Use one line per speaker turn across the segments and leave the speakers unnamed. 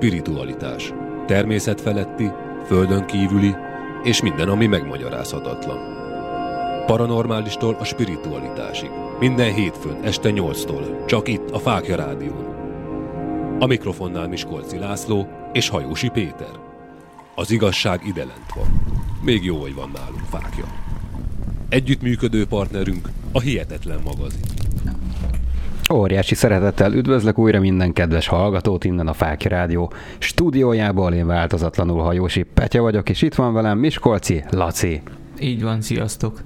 Spiritualitás. Természet feletti, földön kívüli, és minden, ami megmagyarázhatatlan. Paranormálistól a spiritualitásig. Minden hétfőn este 8-tól. Csak itt a Fákja Rádión. A mikrofonnál Miskolci László és Hajósi Péter. Az igazság ide lent van. Még jó, hogy van nálunk Fákja. Együttműködő partnerünk a Hihetetlen magazin.
Óriási szeretettel üdvözlök újra minden kedves hallgatót innen a Fáki Rádió stúdiójából. Én változatlanul Hajósi Petya vagyok, és itt van velem Miskolci Laci.
Így van, sziasztok.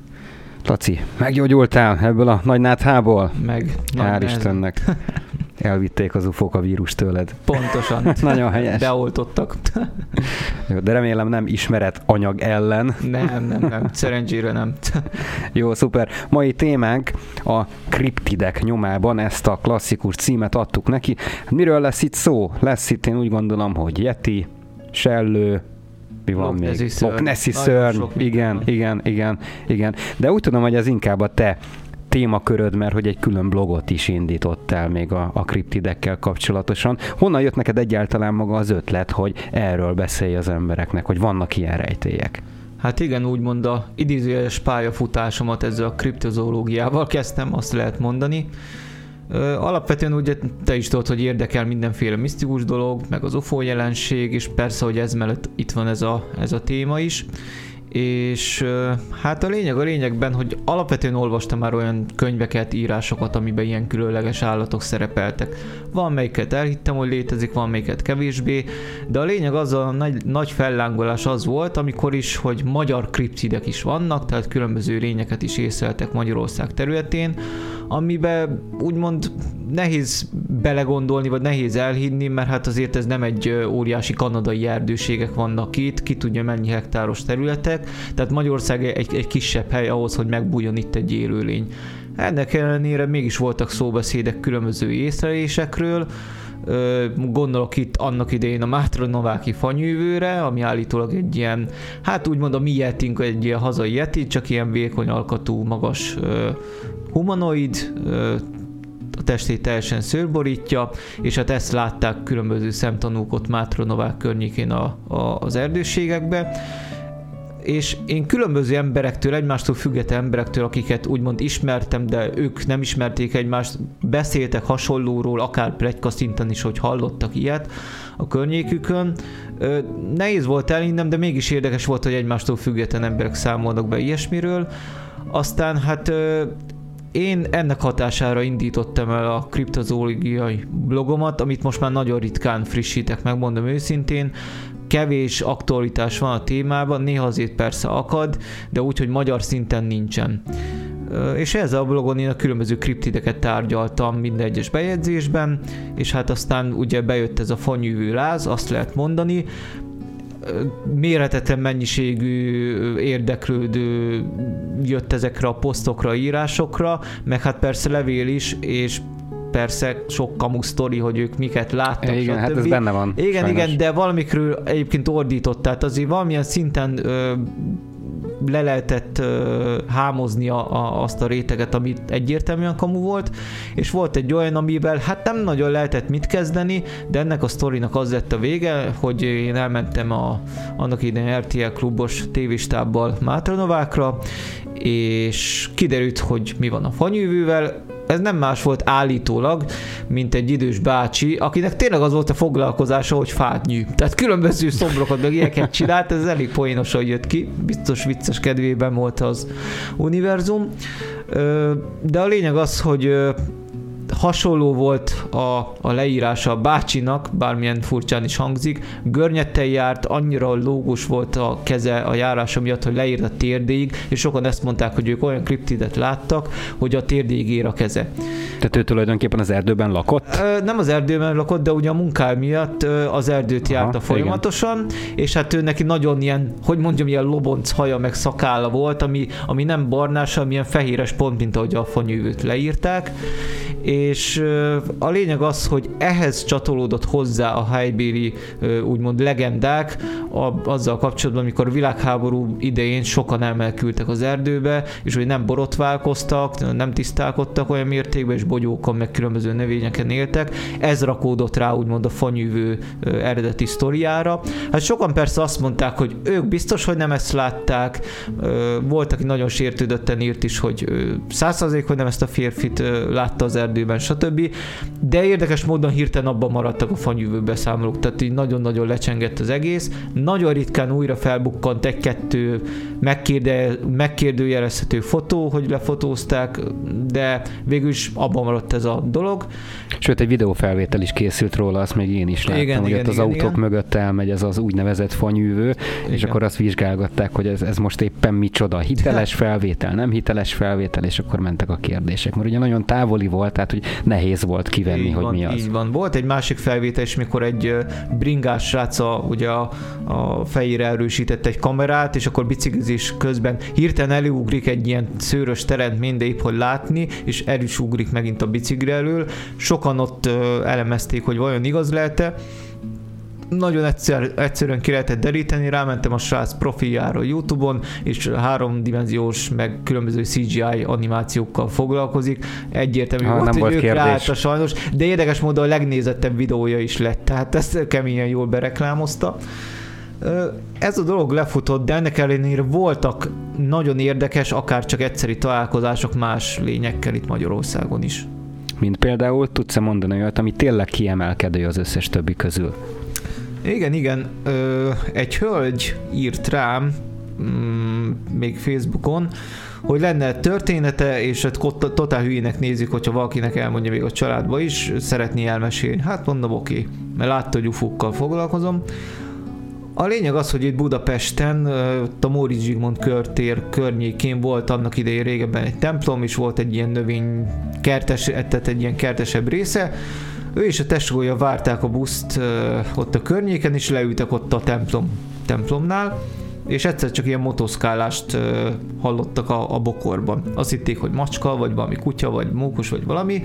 Laci, meggyógyultál ebből a nagy náthából?
Meg.
Hál' Istennek. Elvitték az ufók a vírus tőled.
Pontosan.
Nagyon helyes.
Beoltottak.
Jó, de remélem nem ismeret anyag ellen.
Nem, nem, nem. Szerencsére nem.
Jó, szuper. Mai témánk a kriptidek nyomában, ezt a klasszikus címet adtuk neki. Miről lesz itt szó? Lesz itt én úgy gondolom, hogy Yeti, Sellő, mi van
Loch
még?
Szörny.
Szörny.
sok
Igen,
van.
igen, igen, igen. De úgy tudom, hogy ez inkább a te témaköröd, mert hogy egy külön blogot is indítottál még a, a kriptidekkel kapcsolatosan. Honnan jött neked egyáltalán maga az ötlet, hogy erről beszélj az embereknek, hogy vannak ilyen rejtélyek?
Hát igen, úgymond a idézőjeles pályafutásomat ezzel a kriptozoológiával kezdtem, azt lehet mondani. Alapvetően ugye te is tudod, hogy érdekel mindenféle misztikus dolog, meg az UFO jelenség, és persze, hogy ez mellett itt van ez a, ez a téma is. És hát a lényeg a lényegben, hogy alapvetően olvastam már olyan könyveket, írásokat, amiben ilyen különleges állatok szerepeltek. Van melyiket elhittem, hogy létezik, van melyiket kevésbé, de a lényeg az a nagy, nagy fellángolás az volt, amikor is, hogy magyar kriptidek is vannak, tehát különböző lényeket is észleltek Magyarország területén, amiben úgymond nehéz belegondolni, vagy nehéz elhinni, mert hát azért ez nem egy óriási kanadai erdőségek vannak itt, ki tudja mennyi hektáros területek, tehát Magyarország egy, egy kisebb hely ahhoz, hogy megbújjon itt egy élőlény. Ennek ellenére mégis voltak szóbeszédek különböző észlelésekről, gondolok itt annak idején a Mátra Nováki fanyűvőre, ami állítólag egy ilyen, hát úgymond a mi yetink egy ilyen hazai yeti, csak ilyen vékony alkatú, magas humanoid, a testét teljesen szőrborítja, és hát ezt látták különböző szemtanúk ott Mátra Novák környékén a, a, az erdőségekbe és én különböző emberektől, egymástól független emberektől, akiket úgymond ismertem, de ők nem ismerték egymást, beszéltek hasonlóról, akár plegyka szinten is, hogy hallottak ilyet a környékükön. Nehéz volt elhinnem, de mégis érdekes volt, hogy egymástól független emberek számolnak be ilyesmiről. Aztán hát én ennek hatására indítottam el a kriptozoológiai blogomat, amit most már nagyon ritkán frissítek, megmondom őszintén. Kevés aktualitás van a témában, néha azért persze akad, de úgy, hogy magyar szinten nincsen. És ezzel a blogon én a különböző kriptideket tárgyaltam minden egyes bejegyzésben, és hát aztán ugye bejött ez a fanyűvő láz, azt lehet mondani, méretetlen mennyiségű érdeklődő jött ezekre a posztokra, írásokra, meg hát persze levél is, és persze sok kamu sztori, hogy ők miket láttak,
Igen, hát ez
stb.
benne van.
Igen,
sajnos.
igen, de valamikről egyébként ordított, tehát azért valamilyen szinten ö, le lehetett ö, hámozni a, a, azt a réteget, amit egyértelműen kamu volt, és volt egy olyan, amivel hát nem nagyon lehetett mit kezdeni, de ennek a sztorinak az lett a vége, hogy én elmentem a, annak idején RTL klubos tévéstábbal Mátranovákra, és kiderült, hogy mi van a fanyűvővel, ez nem más volt állítólag, mint egy idős bácsi, akinek tényleg az volt a foglalkozása, hogy fát nyű. Tehát különböző szombrokat, meg ilyeneket csinált, ez elég poénosan jött ki, biztos vicces kedvében volt az univerzum. De a lényeg az, hogy hasonló volt a, a leírása a bácsinak, bármilyen furcsán is hangzik, görnyettel járt, annyira lógós volt a keze a járása miatt, hogy leírt a térdéig, és sokan ezt mondták, hogy ők olyan kriptidet láttak, hogy a térdéig ér a keze.
Tehát ő tulajdonképpen az erdőben lakott?
Nem az erdőben lakott, de ugye a munkája miatt az erdőt
Aha,
járta folyamatosan, és hát ő neki nagyon ilyen, hogy mondjam, ilyen lobonc haja meg szakálla volt, ami, ami nem barnás, hanem ilyen fehéres pont, mint ahogy a fanyűvőt leírták, és a lényeg az, hogy ehhez csatolódott hozzá a helybéli úgymond legendák, a, azzal kapcsolatban, amikor a világháború idején sokan elmenekültek az erdőbe, és hogy nem borotválkoztak, nem tisztálkodtak olyan mértékben, és bogyókon meg különböző növényeken éltek. Ez rakódott rá úgymond a fanyűvő eredeti sztoriára. Hát sokan persze azt mondták, hogy ők biztos, hogy nem ezt látták. Volt, aki nagyon sértődötten írt is, hogy százszerzék, hogy nem ezt a férfit látta az erdőben, stb. De érdekes módon hirtelen abban maradtak a fanyűvő beszámolók, tehát így nagyon-nagyon lecsengett az egész. Nagyon ritkán újra felbukkant egy-kettő megkérde, megkérdőjelezhető fotó, hogy lefotózták, de végül is abban maradt ez a dolog.
Sőt, egy videófelvétel is készült róla, azt még én is láttam, igen, hogy igen, ott az igen, autók igen. mögött elmegy ez az úgynevezett fanyűvő, igen. és akkor azt vizsgálgatták, hogy ez, ez most éppen micsoda, hiteles felvétel, nem hiteles felvétel, és akkor mentek a kérdések. Mert ugye nagyon távoli volt, tehát hogy nehéz volt kivenni, így hogy
van,
mi az.
Így van. Volt egy másik felvétel is, mikor egy bringás sráca ugye a, a fejére erősített egy kamerát, és akkor biciklizés közben hirtelen előugrik egy ilyen szőrös teret, mindegy, hogy látni, és el is ugrik megint a bicikli elől. Sokan ott elemezték, hogy vajon igaz lehet-e, nagyon egyszer, egyszerűen ki lehetett deríteni, rámentem a srác profiljára Youtube-on, és háromdimenziós, meg különböző CGI animációkkal foglalkozik. Egyértelmű
ha,
volt,
nem
hogy
volt
ők
ráállta
sajnos, de érdekes módon a legnézettebb videója is lett, tehát ezt keményen jól bereklámozta. Ez a dolog lefutott, de ennek ellenére voltak nagyon érdekes, akár csak egyszeri találkozások más lényekkel itt Magyarországon is.
Mint például tudsz-e mondani olyat, ami tényleg kiemelkedő az összes többi közül?
Igen, igen. Ö, egy hölgy írt rám, mm, még Facebookon, hogy lenne története, és hát totál hülyének nézik, hogyha valakinek elmondja még a családba is, szeretné elmesélni. Hát mondom, oké, mert látta, hogy ufukkal foglalkozom. A lényeg az, hogy itt Budapesten, a Móricz Zsigmond körtér környékén volt annak idején régebben egy templom, és volt egy ilyen növény kertes, tehát egy ilyen kertesebb része. Ő és a tesója várták a buszt ott a környéken, és leültek ott a templom, templomnál és egyszer csak ilyen motoszkálást hallottak a, a bokorban. Azt hitték, hogy macska, vagy valami kutya, vagy mókus, vagy valami,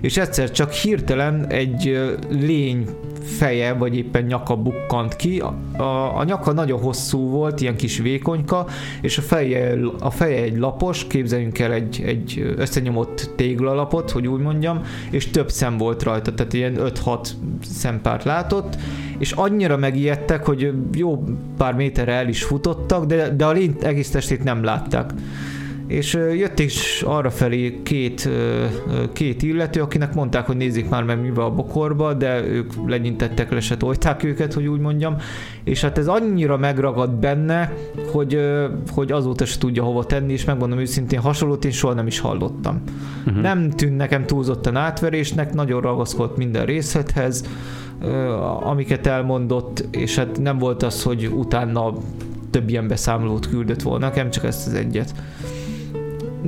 és egyszer csak hirtelen egy lény feje, vagy éppen nyaka bukkant ki. A, a, a nyaka nagyon hosszú volt, ilyen kis vékonyka, és a feje, a feje egy lapos, képzeljünk el egy, egy összenyomott téglalapot, hogy úgy mondjam, és több szem volt rajta, tehát ilyen 5-6 szempárt látott, és annyira megijedtek, hogy jó pár méterre el is futottak, de, de a lény egész testét nem látták és jött is arra felé két, két illető, akinek mondták, hogy nézzék már meg mi van a bokorba, de ők lenyintettek, le se tolták őket, hogy úgy mondjam, és hát ez annyira megragad benne, hogy, hogy azóta se tudja hova tenni, és megmondom őszintén, hasonlót én soha nem is hallottam. Uh-huh. Nem tűnt nekem túlzottan átverésnek, nagyon ragaszkodott minden részlethez, amiket elmondott, és hát nem volt az, hogy utána több ilyen beszámolót küldött volna nekem, csak ezt az egyet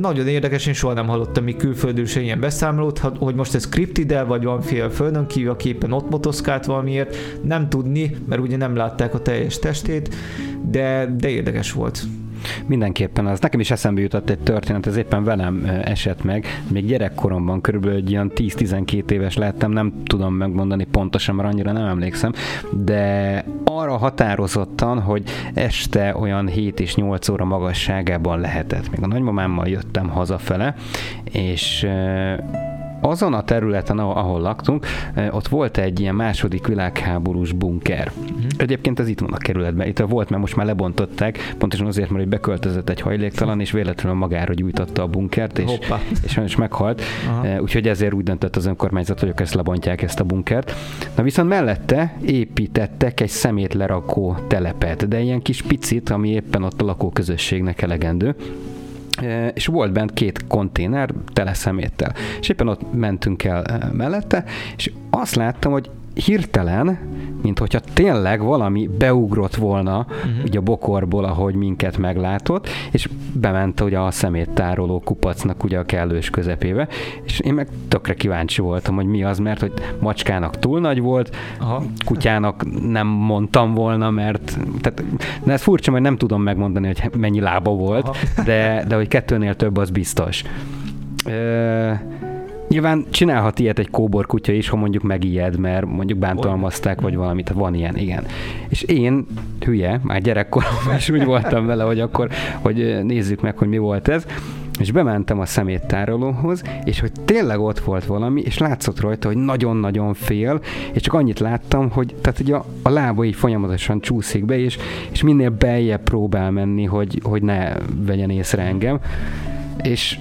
nagyon érdekes, én soha nem hallottam még külföldről se ilyen beszámolót, hogy most ez skriptide, vagy van fél földön kívül, aki éppen ott motoszkált valamiért, nem tudni, mert ugye nem látták a teljes testét, de, de érdekes volt.
Mindenképpen az. Nekem is eszembe jutott egy történet, ez éppen velem esett meg. Még gyerekkoromban, körülbelül egy ilyen 10-12 éves lettem, nem tudom megmondani pontosan, mert annyira nem emlékszem, de arra határozottan, hogy este olyan 7 és 8 óra magasságában lehetett. Még a nagymamámmal jöttem hazafele, és azon a területen, ahol laktunk, eh, ott volt egy ilyen második világháborús bunker. Uh-huh. Egyébként ez itt van a kerületben. Itt volt, mert most már lebontották, pontosan azért, mert beköltözött egy hajléktalan, és véletlenül magára gyújtotta a bunkert, és, és sajnos meghalt. Uh-huh. Úgyhogy ezért úgy döntött az önkormányzat, hogy ezt lebontják ezt a bunkert. Na viszont mellette építettek egy szemétlerakó telepet, de ilyen kis picit, ami éppen ott a lakóközösségnek elegendő és volt bent két konténer tele szeméttel. És éppen ott mentünk el mellette, és azt láttam, hogy hirtelen, mint hogyha tényleg valami beugrott volna uh-huh. ugye a bokorból, ahogy minket meglátott, és bement ugye a szeméttároló kupacnak ugye a kellős közepébe, és én meg tökre kíváncsi voltam, hogy mi az, mert hogy macskának túl nagy volt, Aha. kutyának nem mondtam volna, mert tehát, de ez furcsa, mert nem tudom megmondani, hogy mennyi lába volt, de, de hogy kettőnél több az biztos. Ö, Nyilván csinálhat ilyet egy kóbor kutya is, ha mondjuk megijed, mert mondjuk bántalmazták, vagy valamit, van ilyen, igen. És én, hülye, már gyerekkoromban is úgy voltam vele, hogy akkor, hogy nézzük meg, hogy mi volt ez, és bementem a szeméttárolóhoz, és hogy tényleg ott volt valami, és látszott rajta, hogy nagyon-nagyon fél, és csak annyit láttam, hogy tehát ugye a, a lába így folyamatosan csúszik be, és, és minél beljebb próbál menni, hogy, hogy ne vegyen észre engem. És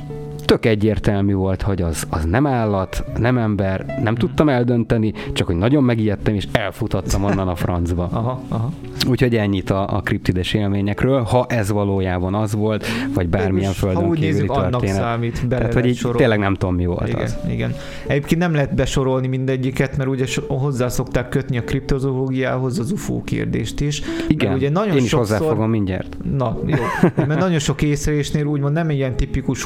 tök egyértelmű volt, hogy az, az nem állat, nem ember, nem tudtam eldönteni, csak hogy nagyon megijedtem, és elfutottam onnan a francba.
Aha, aha.
Úgyhogy ennyit a, a kriptides élményekről, ha ez valójában az volt, vagy bármilyen
ha
földön kívüli
nézzük, annak
történet.
számít, bele
Tehát, hogy így
sorolni.
tényleg nem tudom, mi volt
igen,
az.
igen. Egyébként nem lehet besorolni mindegyiket, mert ugye hozzá szokták kötni a kriptozoológiához az UFO kérdést is.
Igen,
ugye nagyon
én is
sokszor,
hozzáfogom mindjárt.
Na, jó. Mert nagyon sok észrevésnél úgymond nem ilyen tipikus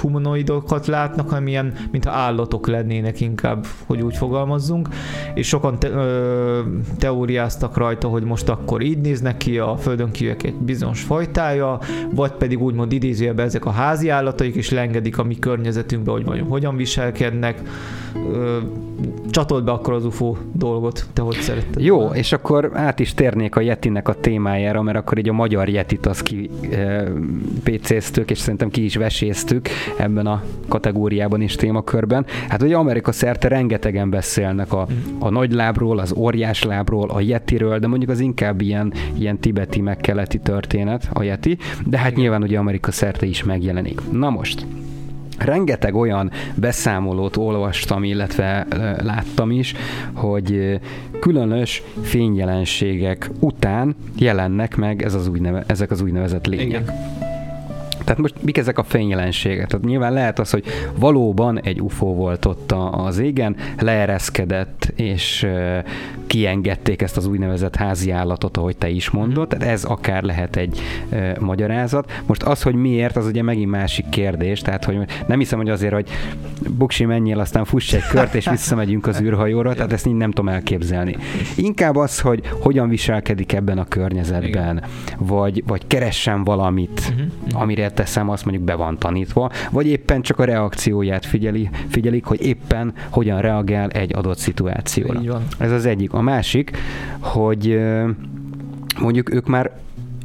humanoidokat látnak, hanem ilyen, mintha állatok lennének inkább, hogy úgy fogalmazzunk. És sokan te- ö, teóriáztak rajta, hogy most akkor így néznek ki a földön kívülek egy bizonyos fajtája, vagy pedig úgymond idézőjelben ezek a házi állataik, és lengedik a mi környezetünkbe, hogy vajon hogyan viselkednek. Ö, csatold be akkor az UFO dolgot, te hogy szeretted?
Jó, és akkor át is térnék a Yetinek a témájára, mert akkor így a magyar Yetit az ki e, PC-ztük, és szerintem ki is veséztük ebben a kategóriában is témakörben. Hát ugye Amerika szerte rengetegen beszélnek a, a nagylábról, az óriáslábról, a Yetiről, de mondjuk az inkább ilyen, ilyen tibeti, meg keleti történet, a Yeti, de hát nyilván ugye Amerika szerte is megjelenik. Na most, rengeteg olyan beszámolót olvastam, illetve láttam is, hogy különös fényjelenségek után jelennek meg ez az úgyneve, ezek az úgynevezett lények.
Igen.
Tehát most mik ezek a fényjelenségek? Tehát nyilván lehet az, hogy valóban egy UFO volt ott az égen, leereszkedett, és kiengedték ezt az úgynevezett házi állatot, ahogy te is mondod, tehát ez akár lehet egy magyarázat. Most az, hogy miért, az ugye megint másik kérdés, tehát hogy nem hiszem, hogy azért, hogy buksi menjél, aztán fuss egy kört, és visszamegyünk az űrhajóra, tehát ezt így nem tudom elképzelni. Inkább az, hogy hogyan viselkedik ebben a környezetben, vagy, vagy keressen valamit,
Mhm,
amire teszem, azt mondjuk be van tanítva, vagy éppen csak a reakcióját figyeli, figyelik, hogy éppen hogyan reagál egy adott szituációra.
Így van.
Ez az egyik. A másik, hogy mondjuk ők már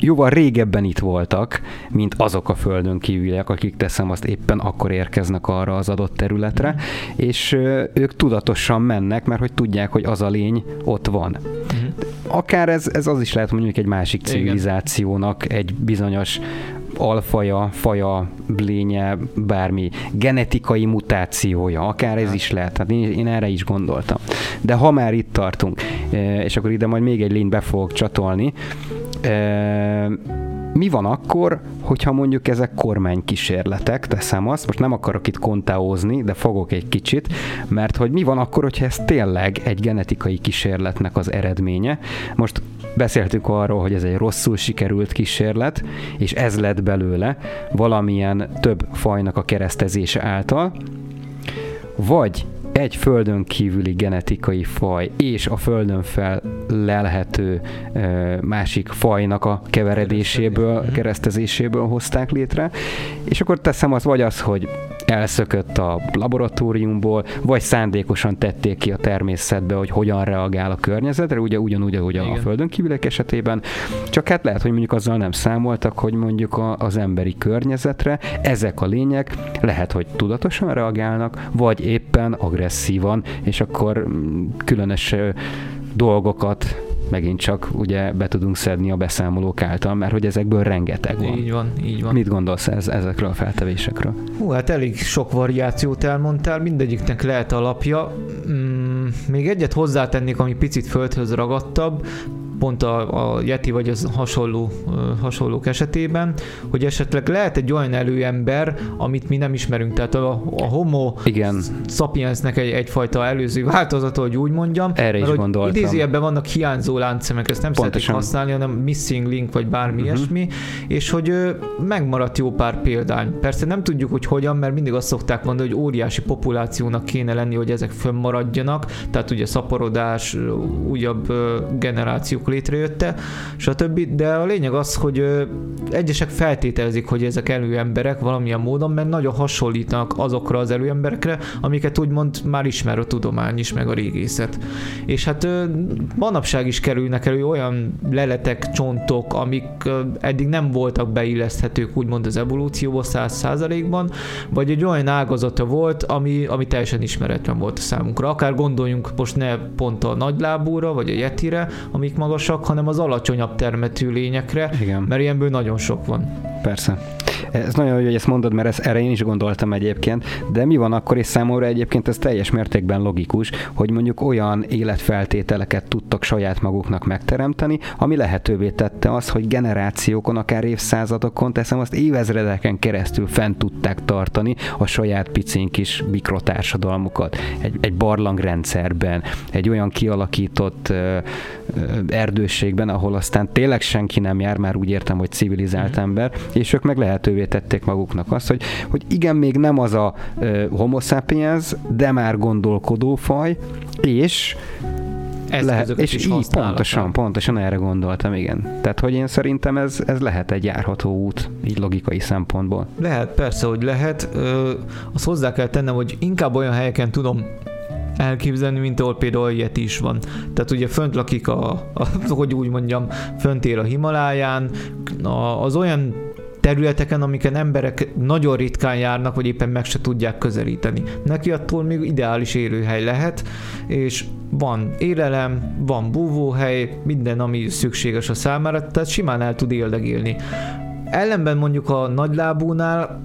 jóval régebben itt voltak, mint azok a földön kívüliek, akik teszem azt éppen akkor érkeznek arra az adott területre, és ö, ők tudatosan mennek, mert hogy tudják, hogy az a lény ott van.
Mhm.
Akár ez, ez az is lehet mondjuk egy másik civilizációnak egy bizonyos alfaja, faja, lénye, bármi genetikai mutációja, akár ez is lehet. Hát én, én erre is gondoltam. De ha már itt tartunk, eh, és akkor ide majd még egy lényt be fogok csatolni, eh, mi van akkor, hogyha mondjuk ezek kormánykísérletek, teszem azt, most nem akarok itt kontáózni, de fogok egy kicsit, mert hogy mi van akkor, hogyha ez tényleg egy genetikai kísérletnek az eredménye. Most beszéltünk arról, hogy ez egy rosszul sikerült kísérlet, és ez lett belőle valamilyen több fajnak a keresztezése által, vagy egy földön kívüli genetikai faj és a földön felelhető ö, másik fajnak a keveredéséből, keresztezéséből. hozták létre, és akkor teszem az vagy az, hogy elszökött a laboratóriumból, vagy szándékosan tették ki a természetbe, hogy hogyan reagál a környezetre, ugye ugyanúgy, ahogy a
Igen.
földön kívülek esetében, csak hát lehet, hogy mondjuk azzal nem számoltak, hogy mondjuk a, az emberi környezetre ezek a lények lehet, hogy tudatosan reagálnak, vagy éppen agresszívan, és akkor mm, különös dolgokat megint csak ugye be tudunk szedni a beszámolók által, mert hogy ezekből rengeteg van.
Így van, így van.
Mit gondolsz ez, ezekről a feltevésekről?
Hú, hát elég sok variációt elmondtál, mindegyiknek lehet alapja. Mm, még egyet hozzátennék, ami picit földhöz ragadtabb, pont a, a Yeti vagy az hasonló, hasonlók esetében, hogy esetleg lehet egy olyan előember, amit mi nem ismerünk, tehát a, a homo
Igen,
sapiensnek egy, egyfajta előző változata, hogy úgy mondjam.
Erre is
mert hogy
gondoltam.
Idézőjelben vannak hiányzó láncszemek, ezt nem
Pontosan.
szeretik használni, hanem missing link, vagy bármi uh-huh. ilyesmi, és hogy megmaradt jó pár példány. Persze nem tudjuk, hogy hogyan, mert mindig azt szokták mondani, hogy óriási populációnak kéne lenni, hogy ezek fönnmaradjanak, tehát ugye szaporodás, újabb ö, generációk létrejötte, stb. De a lényeg az, hogy egyesek feltételezik, hogy ezek előemberek valamilyen módon, mert nagyon hasonlítanak azokra az előemberekre, amiket úgymond már ismer a tudomány is, meg a régészet. És hát manapság is kerülnek elő olyan leletek, csontok, amik eddig nem voltak beilleszthetők úgymond az evolúcióba száz százalékban, vagy egy olyan ágazata volt, ami, ami teljesen ismeretlen volt a számunkra. Akár gondoljunk most ne pont a nagylábúra, vagy a yetire, amik magasak, hanem az alacsonyabb termetű lényekre, Igen. mert ilyenből nagyon sok van.
Persze. Ez nagyon jó, hogy ezt mondod, mert ezt, erre én is gondoltam egyébként, de mi van akkor, és számomra egyébként ez teljes mértékben logikus, hogy mondjuk olyan életfeltételeket tudtak saját maguknak megteremteni, ami lehetővé tette az, hogy generációkon, akár évszázadokon, teszem azt évezredeken keresztül fent tudták tartani a saját picin kis mikrotársadalmukat. Egy, egy barlangrendszerben, egy olyan kialakított ö, erdőségben, ahol aztán tényleg senki nem jár, már úgy értem, hogy civilizált mm. ember, és ők meg lehetővé tették maguknak azt, hogy, hogy igen, még nem az a homo sapiens, de már gondolkodó faj, és lehet, és is így pontosan, pontosan erre gondoltam, igen. Tehát, hogy én szerintem ez, ez lehet egy járható út, így logikai szempontból.
Lehet, persze, hogy lehet. Ö, azt hozzá kell tennem, hogy inkább olyan helyeken tudom elképzelni, mint ahol például ilyet is van. Tehát ugye fönt lakik a, a hogy úgy mondjam, fönt él a Himaláján, a, az olyan területeken, amiken emberek nagyon ritkán járnak, vagy éppen meg se tudják közelíteni. Neki attól még ideális élőhely lehet, és van élelem, van búvóhely, minden, ami szükséges a számára, tehát simán el tud éldegélni. Ellenben mondjuk a nagylábúnál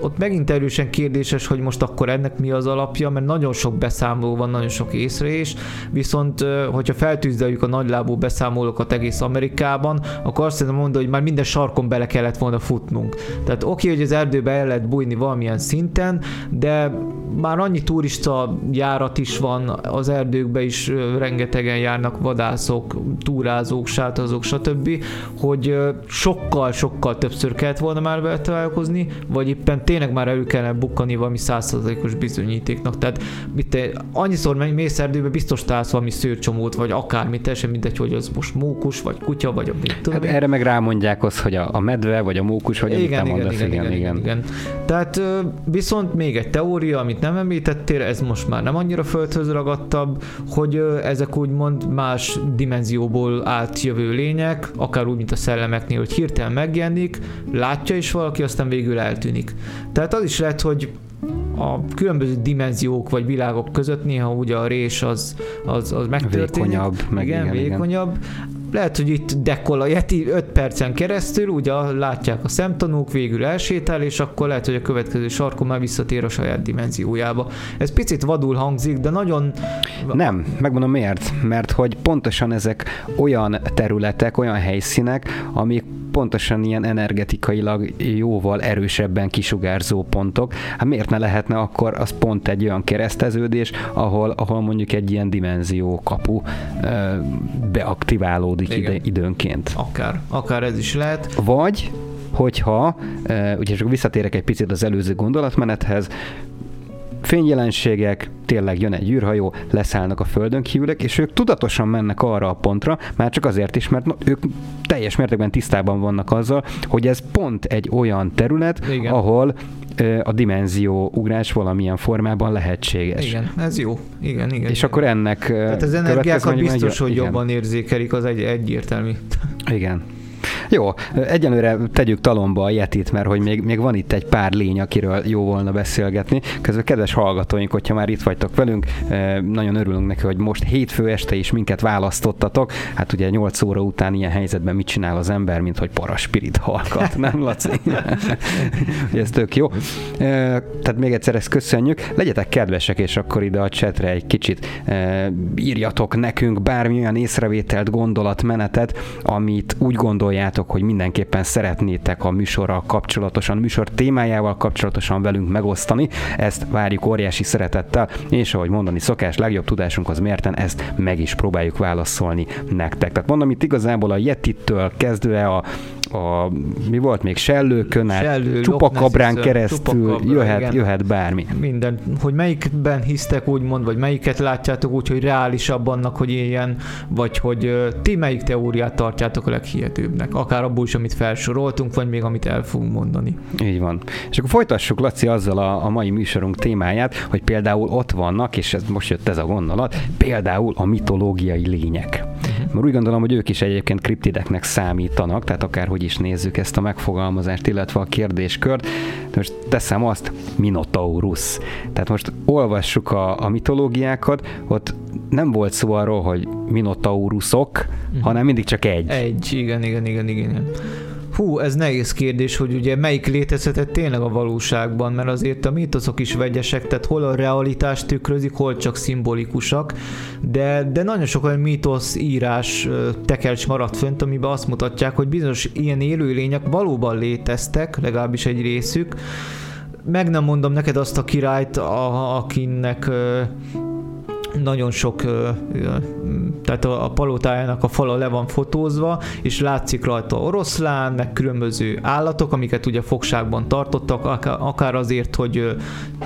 ott megint erősen kérdéses, hogy most akkor ennek mi az alapja, mert nagyon sok beszámoló van, nagyon sok észrés, viszont hogyha feltűzdeljük a nagylábú beszámolókat egész Amerikában, akkor azt hiszem mondani, hogy már minden sarkon bele kellett volna futnunk. Tehát oké, hogy az erdőbe el lehet bújni valamilyen szinten, de már annyi turista járat is van, az erdőkbe is rengetegen járnak vadászok, túrázók, sátazók, stb., hogy sokkal-sokkal többször kellett volna már vele találkozni, vagy éppen tényleg már elő kellene bukkani valami százszerzalékos bizonyítéknak. Tehát mit te, annyiszor mész erdőbe, biztos találsz valami szőrcsomót, vagy akármi, teljesen mindegy, hogy az most mókus, vagy kutya, vagy a mit
tudom hát Erre meg rámondják azt, hogy a, a medve, vagy a mókus, vagy
igen, amit igen, igen, igen, igen, igen, igen. Tehát viszont még egy teória, amit nem említettél, ez most már nem annyira földhöz ragadtabb, hogy ezek úgymond más dimenzióból átjövő lények, akár úgy, mint a szellemeknél, hogy hirtelen megjelenik, látja is valaki, aztán végül eltűnik. Tehát az is lehet, hogy a különböző dimenziók vagy világok között néha ugye a rés az, az, az megtörténik.
Vékonyabb.
Meg igen, igen, vékonyabb. Igen. Lehet, hogy itt dekol a Yeti 5 percen keresztül, ugye látják a szemtanúk, végül elsétál, és akkor lehet, hogy a következő sarkon már visszatér a saját dimenziójába. Ez picit vadul hangzik, de nagyon...
Nem, megmondom miért. Mert hogy pontosan ezek olyan területek, olyan helyszínek, amik pontosan ilyen energetikailag jóval erősebben kisugárzó pontok. Hát miért ne lehetne akkor az pont egy olyan kereszteződés, ahol, ahol mondjuk egy ilyen dimenzió kapu beaktiválódik ide, időnként.
Akár, akár ez is lehet.
Vagy hogyha, ugye csak visszatérek egy picit az előző gondolatmenethez, fényjelenségek, tényleg jön egy űrhajó, leszállnak a földön kívülek, és ők tudatosan mennek arra a pontra, már csak azért is, mert ők teljes mértékben tisztában vannak azzal, hogy ez pont egy olyan terület, Igen. ahol a dimenzió ugrás valamilyen formában lehetséges.
Igen, ez jó. Igen, igen.
És
igen.
akkor ennek
Tehát az energiákat biztos, hogy igen. jobban érzékelik, az egy egyértelmű.
Igen. Jó, egyenlőre tegyük talomba a Yetit, mert hogy még, még van itt egy pár lény, akiről jó volna beszélgetni. Közben kedves hallgatóink, hogyha már itt vagytok velünk, nagyon örülünk neki, hogy most hétfő este is minket választottatok. Hát ugye 8 óra után ilyen helyzetben mit csinál az ember, mint hogy paraspirit hallgat, nem Laci? ez tök jó. Tehát még egyszer ezt köszönjük. Legyetek kedvesek, és akkor ide a csetre egy kicsit írjatok nekünk bármilyen észrevételt, gondolatmenetet, amit úgy gondoljátok, írjátok, hogy mindenképpen szeretnétek a műsorral kapcsolatosan, a műsor témájával kapcsolatosan velünk megosztani. Ezt várjuk óriási szeretettel, és ahogy mondani szokás, legjobb tudásunk az mérten, ezt meg is próbáljuk válaszolni nektek. Tehát mondom, itt igazából a Yeti-től kezdve a a, mi volt még, sellőkön át,
Sellő,
csupakabrán keresztül
Csupacabra,
jöhet,
igen.
jöhet bármi.
Minden, hogy melyikben hisztek úgymond, vagy melyiket látjátok úgy, hogy reálisabb annak, hogy ilyen, vagy hogy ti melyik teóriát tartjátok a leghihetőbbnek, akár abból is, amit felsoroltunk, vagy még amit el fogunk mondani.
Így van. És akkor folytassuk, Laci, azzal a, a mai műsorunk témáját, hogy például ott vannak, és ez most jött ez a gondolat, például a mitológiai lények. Mert úgy gondolom, hogy ők is egyébként kriptideknek számítanak, tehát akárhogy is nézzük ezt a megfogalmazást, illetve a kérdéskört. De most teszem azt, Minotaurus. Tehát most olvassuk a, a mitológiákat, ott nem volt szó arról, hogy Minotaurusok,
Mhm.
hanem mindig csak egy.
Egy, igen, igen, igen, igen. igen. Hú, ez nehéz kérdés, hogy ugye melyik létezhetett tényleg a valóságban, mert azért a mítoszok is vegyesek, tehát hol a realitást tükrözik, hol csak szimbolikusak, de, de nagyon sok olyan mítosz írás tekercs maradt fönt, amiben azt mutatják, hogy bizonyos ilyen élőlények valóban léteztek, legalábbis egy részük. Meg nem mondom neked azt a királyt, a, akinek nagyon sok, tehát a, palotájának a fala le van fotózva, és látszik rajta oroszlán, meg különböző állatok, amiket ugye fogságban tartottak, akár, azért, hogy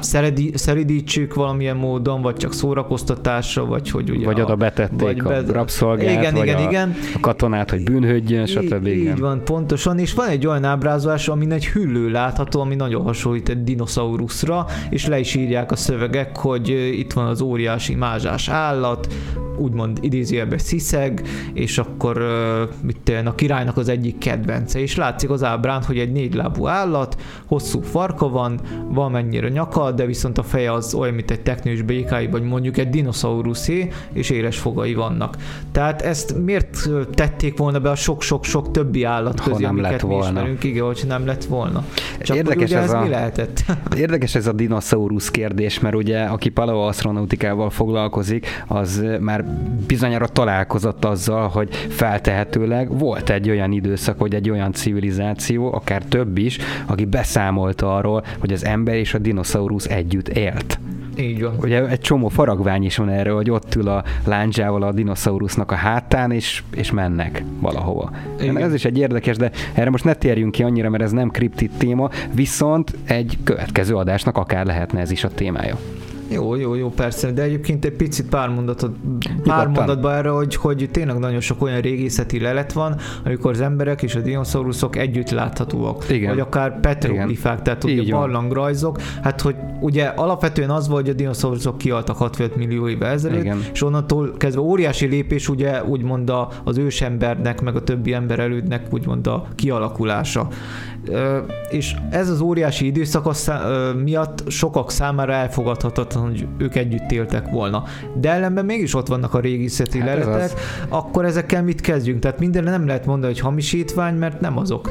szeredi, szeridítsük valamilyen módon, vagy csak szórakoztatásra, vagy hogy ugye
Vagy
a,
oda betették
vagy
a rabszolgát,
igen,
vagy
igen,
a,
igen.
a katonát, hogy bűnhődjön, stb.
Így, így van, pontosan, és van egy olyan ábrázolás, amin egy hüllő látható, ami nagyon hasonlít egy dinoszauruszra, és le is írják a szövegek, hogy itt van az óriási mázsás állat, úgymond idézőjelben sziszeg, és akkor mit a királynak az egyik kedvence, és látszik az ábrán, hogy egy négylábú állat, hosszú farka van, valamennyire nyaka, de viszont a feje az olyan, mint egy teknős békáj, vagy mondjuk egy dinoszauruszé, és éles fogai vannak. Tehát ezt miért tették volna be a sok-sok-sok többi állat
Ha
közé,
nem
amiket
lett
mi
volna.
ismerünk, igen, hogy nem lett volna. Csak
Érdekes ez a-
mi lehetett?
Érdekes ez a dinoszaurusz kérdés, mert ugye aki paleoasztronautikával foglalkozik, az már bizonyára találkozott azzal, hogy feltehetőleg volt egy olyan időszak, vagy egy olyan civilizáció, akár több is, aki beszámolta arról, hogy az ember és a dinoszaurusz együtt élt.
Így van.
Ugye egy csomó faragvány is van erre, hogy ott ül a láncsával a dinoszaurusznak a hátán, és, és mennek valahova.
Igen.
Ez is egy érdekes, de erre most ne térjünk ki annyira, mert ez nem kriptid téma, viszont egy következő adásnak akár lehetne ez is a témája.
Jó, jó, jó, persze, de egyébként egy picit pár mondatot, pár
Nyugodtan.
mondatba erre, hogy, hogy tényleg nagyon sok olyan régészeti lelet van, amikor az emberek és a dinoszauruszok együtt láthatóak.
Igen.
Vagy akár petroglifák, tehát ugye barlangrajzok. Hát, hogy ugye alapvetően az volt, hogy a dinoszauruszok kialtak 65 millió éve ezelőtt,
Igen.
és onnantól kezdve óriási lépés ugye úgymond az ősembernek, meg a többi ember elődnek úgymond a kialakulása. És ez az óriási időszak miatt sokak számára elfogadhatatlan, hogy ők együtt éltek volna. De ellenben mégis ott vannak a régészeti
Hát ez
leletek,
az.
akkor ezekkel mit kezdjünk? Tehát mindenre nem lehet mondani, hogy hamisítvány, mert nem azok.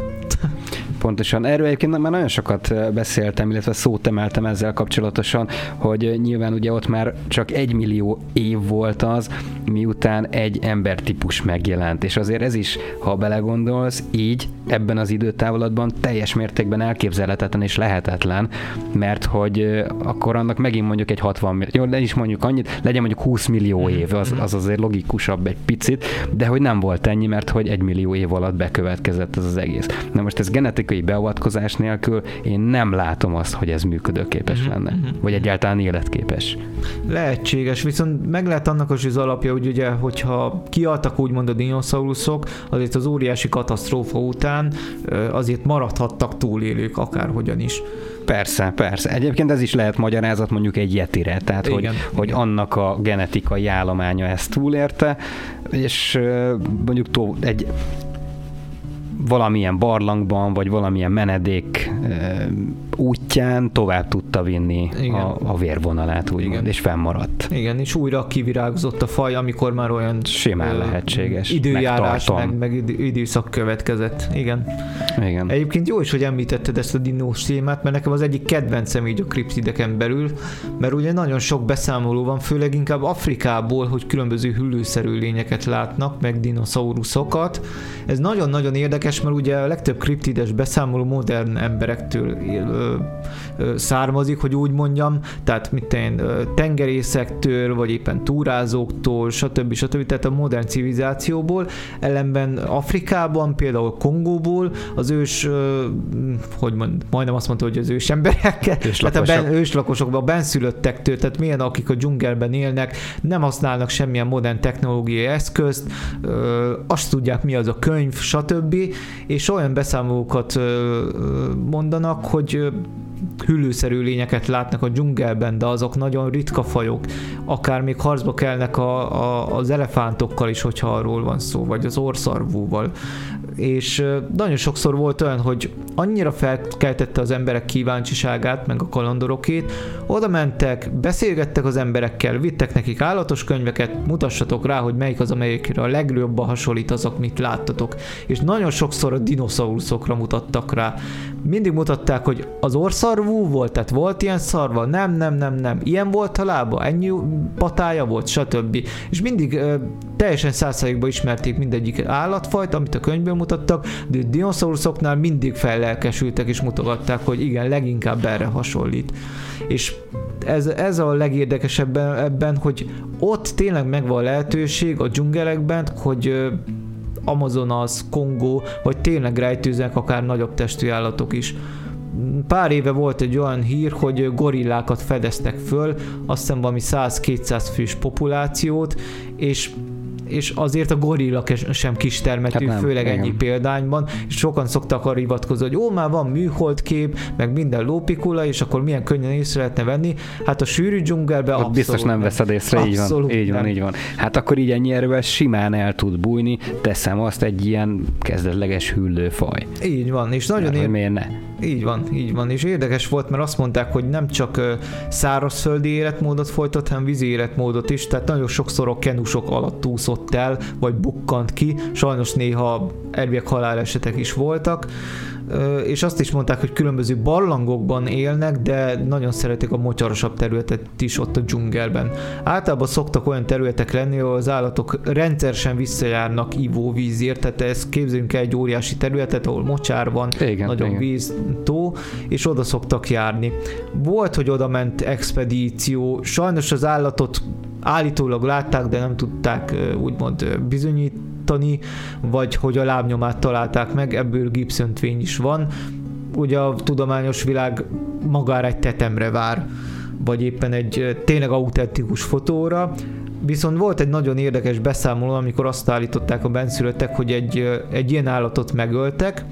Pontosan. Erről egyébként már nagyon sokat beszéltem, illetve szót emeltem ezzel kapcsolatosan, hogy nyilván ugye ott már csak egy millió év volt az, miután egy embertípus megjelent. És azért ez is, ha belegondolsz, így ebben az időtávlatban teljes mértékben elképzelhetetlen és lehetetlen, mert hogy akkor annak megint mondjuk egy 60 millió, jó, de is mondjuk annyit, legyen mondjuk 20 millió év, az, az azért logikusabb egy picit, de hogy nem volt ennyi, mert hogy egy millió év alatt bekövetkezett ez az egész. Na most ez genetikai beavatkozás nélkül én nem látom azt, hogy ez működőképes
Mhm,
lenne,
mhm.
vagy egyáltalán életképes.
Lehetséges, viszont meg lehet annak is az alapja, hogy ugye, hogyha kialtak úgymond a dinoszauruszok, azért az óriási katasztrófa után azért maradhattak túlélők akárhogyan is.
Persze, persze. Egyébként ez is lehet magyarázat mondjuk egy yetire, tehát hogy,
Igen,
hogy
igen.
annak a genetikai állománya ezt túlérte, és mondjuk tó, egy valamilyen barlangban, vagy valamilyen menedék útján tovább tudta vinni
Igen.
a, a vérvonalát, úgymond,
Igen.
és fennmaradt.
Igen, és újra kivirágzott a faj, amikor már olyan
Simán
ö,
lehetséges.
időjárás,
Megtartom.
meg, meg idő- időszak következett. Igen.
Igen.
Egyébként jó is, hogy említetted ezt a dinós témát, mert nekem az egyik kedvencem így a kriptideken belül, mert ugye nagyon sok beszámoló van, főleg inkább Afrikából, hogy különböző hüllőszerű lényeket látnak, meg dinoszauruszokat. Ez nagyon-nagyon érdekes, mert ugye a legtöbb kriptides beszámoló modern emberektől él- származik, hogy úgy mondjam, tehát mit én, tengerészektől, vagy éppen túrázóktól, stb. stb. Tehát a modern civilizációból, ellenben Afrikában, például Kongóból az ős, hogy mond, majdnem azt mondta, hogy az ős emberek, tehát a ben, őslakosokban, a benszülöttektől, tehát milyen akik a dzsungelben élnek, nem használnak semmilyen modern technológiai eszközt, azt tudják mi az a könyv, stb. És olyan beszámolókat mondanak, hogy hüllőszerű lényeket látnak a dzsungelben, de azok nagyon ritka fajok. Akár még harcba kelnek a, a, az elefántokkal is, hogyha arról van szó, vagy az orszarvúval. És nagyon sokszor volt olyan, hogy annyira felkeltette az emberek kíváncsiságát, meg a kalandorokét, oda mentek, beszélgettek az emberekkel, vittek nekik állatos könyveket, mutassatok rá, hogy melyik az, amelyikre a legjobban hasonlít azok, mit láttatok. És nagyon sokszor a dinoszauruszokra mutattak rá. Mindig mutatták, hogy az orszarvú volt, tehát volt ilyen szarva, nem, nem, nem, nem, ilyen volt a lába, ennyi patája volt, stb. És mindig ö, teljesen százszerékban ismerték mindegyik állatfajt, amit a könyvben mutattak, de a dinoszauruszoknál mindig fellelkesültek és mutogatták, hogy igen, leginkább erre hasonlít. És ez, ez a legérdekesebb ebben, hogy ott tényleg megvan a lehetőség a dzsungelekben, hogy Amazonas, Kongó, vagy tényleg rejtőznek akár nagyobb testű állatok is. Pár éve volt egy olyan hír, hogy gorillákat fedeztek föl, azt hiszem valami 100-200 fős populációt, és és azért a gorilla sem kis termetű, hát főleg igen. ennyi példányban, és sokan szoktak arra hivatkozni, hogy ó, már van műholdkép, meg minden lópikula, és akkor milyen könnyen észre lehetne venni. Hát a sűrű dzsungelben abszolút
biztos nem, nem veszed észre, így van, így van, így van. Hát akkor így ennyi erővel simán el tud bújni, teszem azt egy ilyen kezdetleges hüllőfaj.
Így van, és nagyon
ér... miért ne?
Így van, így van. És érdekes volt, mert azt mondták, hogy nem csak szárazföldi életmódot folytat, hanem vízi életmódot is, tehát nagyon sokszor a kenusok alatt úszott el, vagy bukkant ki. Sajnos néha elviek halálesetek is voltak és azt is mondták, hogy különböző barlangokban élnek, de nagyon szeretik a mocsarosabb területet is ott a dzsungelben. Általában szoktak olyan területek lenni, ahol az állatok rendszeresen visszajárnak ivóvízért, tehát ezt képzeljünk el egy óriási területet, ahol mocsár van, igen, nagyon igen. víz, tó, és oda szoktak járni. Volt, hogy oda ment expedíció, sajnos az állatot állítólag látták, de nem tudták úgymond bizonyítani, vagy hogy a lábnyomát találták meg, ebből gipszöntvény is van. Ugye a tudományos világ magára egy tetemre vár, vagy éppen egy tényleg autentikus fotóra, Viszont volt egy nagyon érdekes beszámoló, amikor azt állították a benszülöttek, hogy egy, egy ilyen állatot megöltek,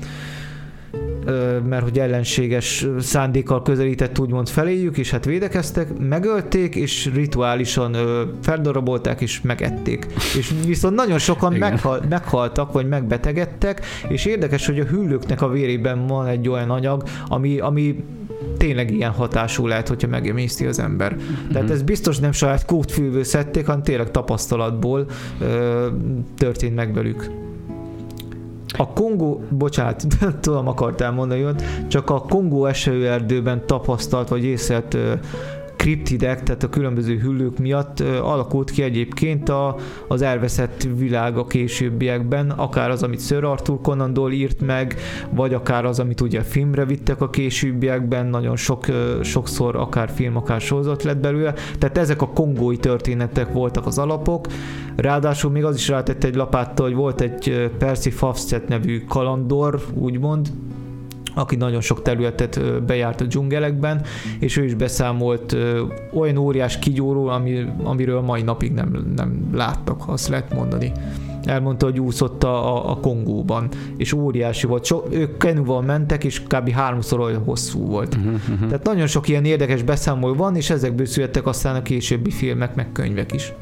mert hogy ellenséges szándékkal közelített úgymond feléjük, és hát védekeztek, megölték, és rituálisan feldarabolták, és megették. És viszont nagyon sokan meghal, meghaltak, vagy megbetegedtek, és érdekes, hogy a hüllőknek a vérében van egy olyan anyag, ami, ami tényleg ilyen hatású lehet, hogyha megemészti az ember. Mm-hmm. Tehát ez biztos nem saját kódfülvő szedték, hanem tényleg tapasztalatból ö, történt meg velük. A Kongó, bocsánat, tudom akartál mondani, csak a Kongó esőerdőben tapasztalt vagy észelt kriptidek, tehát a különböző hüllők miatt alakult ki egyébként a, az elveszett világ a későbbiekben, akár az, amit Sir Arthur Conan Doyle írt meg, vagy akár az, amit ugye filmre vittek a későbbiekben, nagyon sok, sokszor akár film, akár sorozat lett belőle, tehát ezek a kongói történetek voltak az alapok, ráadásul még az is rátett egy lapáttal, hogy volt egy Percy Fawcett nevű kalandor, úgymond, aki nagyon sok területet bejárt a dzsungelekben, és ő is beszámolt olyan óriás kigyóról, ami, amiről mai napig nem, nem láttak, azt lehet mondani. Elmondta, hogy úszott a, a Kongóban, és óriási volt. So, ők kenuval mentek, és kb. háromszor olyan hosszú volt. Uh-huh, uh-huh. Tehát nagyon sok ilyen érdekes beszámoló van, és ezekből születtek aztán a későbbi filmek, meg könyvek is.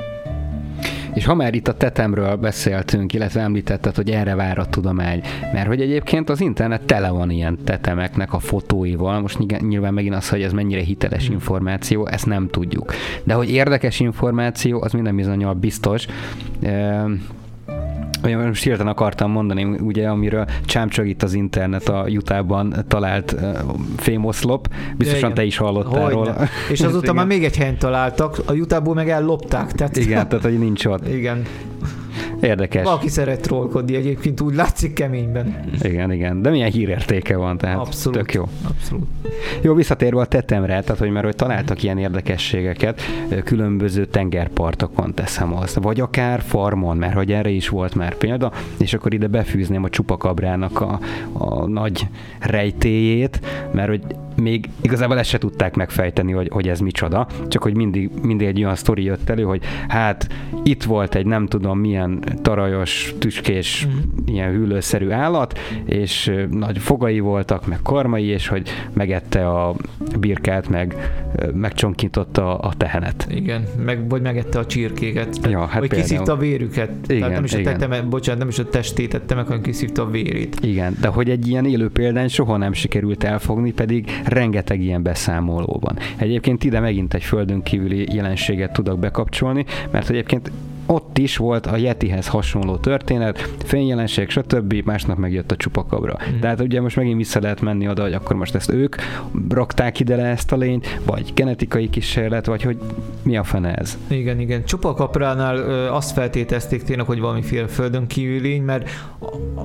És ha már itt a tetemről beszéltünk, illetve említetted, hogy erre vár a tudomány, mert hogy egyébként az internet tele van ilyen tetemeknek a fotóival, most nyilván megint az, hogy ez mennyire hiteles hmm. információ, ezt nem tudjuk. De hogy érdekes információ, az minden bizonyal biztos most hirtelen akartam mondani, ugye, amiről csámcsog itt az internet a Utah-ban talált uh, fémoszlop, biztosan te is hallottál Hogyne. róla.
És azóta már még egy helyen találtak, a Utah-ból meg ellopták.
Tehát... Igen, tehát hogy nincs ott.
Igen.
Érdekes.
Valaki szeret trollkodni egyébként, úgy látszik keményben.
Igen, igen. De milyen hírértéke van, tehát
Abszolút.
tök jó.
Abszolút.
Jó, visszatérve a tetemre, tehát hogy mert hogy találtak ilyen érdekességeket különböző tengerpartokon teszem azt, vagy akár farmon, mert hogy erre is volt már példa, és akkor ide befűzném a csupakabrának a, a nagy rejtéjét, mert hogy még igazából ezt se tudták megfejteni, hogy, hogy ez micsoda, csak hogy mindig, mindig egy olyan sztori jött elő, hogy hát itt volt egy nem tudom milyen tarajos, tüskés,
Mhm.
ilyen hűlőszerű állat, és nagy fogai voltak, meg karmai, és hogy megette a birkát, meg megcsonkította a tehenet.
Igen, meg, vagy megette a csirkéket.
Ja, hát
vagy
például.
kiszívta a vérüket.
Igen,
Tehát nem is a
igen.
teteme, bocsánat, nem is a testét tette meg, hanem kiszívta a vérét.
Igen, de hogy egy ilyen élő példány soha nem sikerült elfogni, pedig rengeteg ilyen beszámoló van. Egyébként ide megint egy földön kívüli jelenséget tudok bekapcsolni, mert egyébként ott is volt a Yetihez hasonló történet, fényjelenség, stb. Másnap megjött a csupakabra. Mm. Tehát ugye most megint vissza lehet menni oda, hogy akkor most ezt ők rakták ide le ezt a lényt, vagy genetikai kísérlet, vagy hogy mi a fene ez.
Igen, igen. Csupakapránál ö, azt feltétezték tényleg, hogy valamiféle földön kívül lény, mert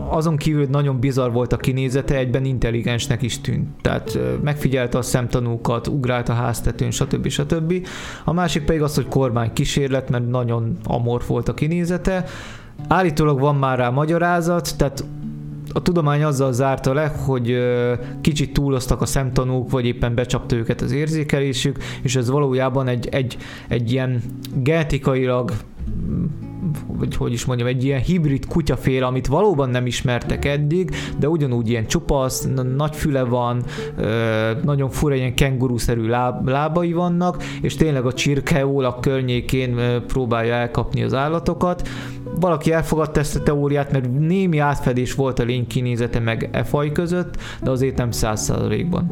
azon kívül nagyon bizarr volt a kinézete, egyben intelligensnek is tűnt. Tehát ö, megfigyelte a szemtanúkat, ugrált a háztetőn, stb. stb. A másik pedig az, hogy kormány kísérlet, mert nagyon amorf volt a kinézete. Állítólag van már rá magyarázat, tehát a tudomány azzal zárta le, hogy kicsit túloztak a szemtanúk, vagy éppen becsapta őket az érzékelésük, és ez valójában egy, egy, egy ilyen genetikailag mm, vagy hogy is mondjam, egy ilyen hibrid kutyaféle, amit valóban nem ismertek eddig, de ugyanúgy ilyen csupasz, nagy füle van, nagyon fura ilyen kenguruszerű láb, lábai vannak, és tényleg a csirkeólak környékén próbálja elkapni az állatokat. Valaki elfogadta ezt a teóriát, mert némi átfedés volt a lény kinézete meg e faj között, de azért nem száz százalékban.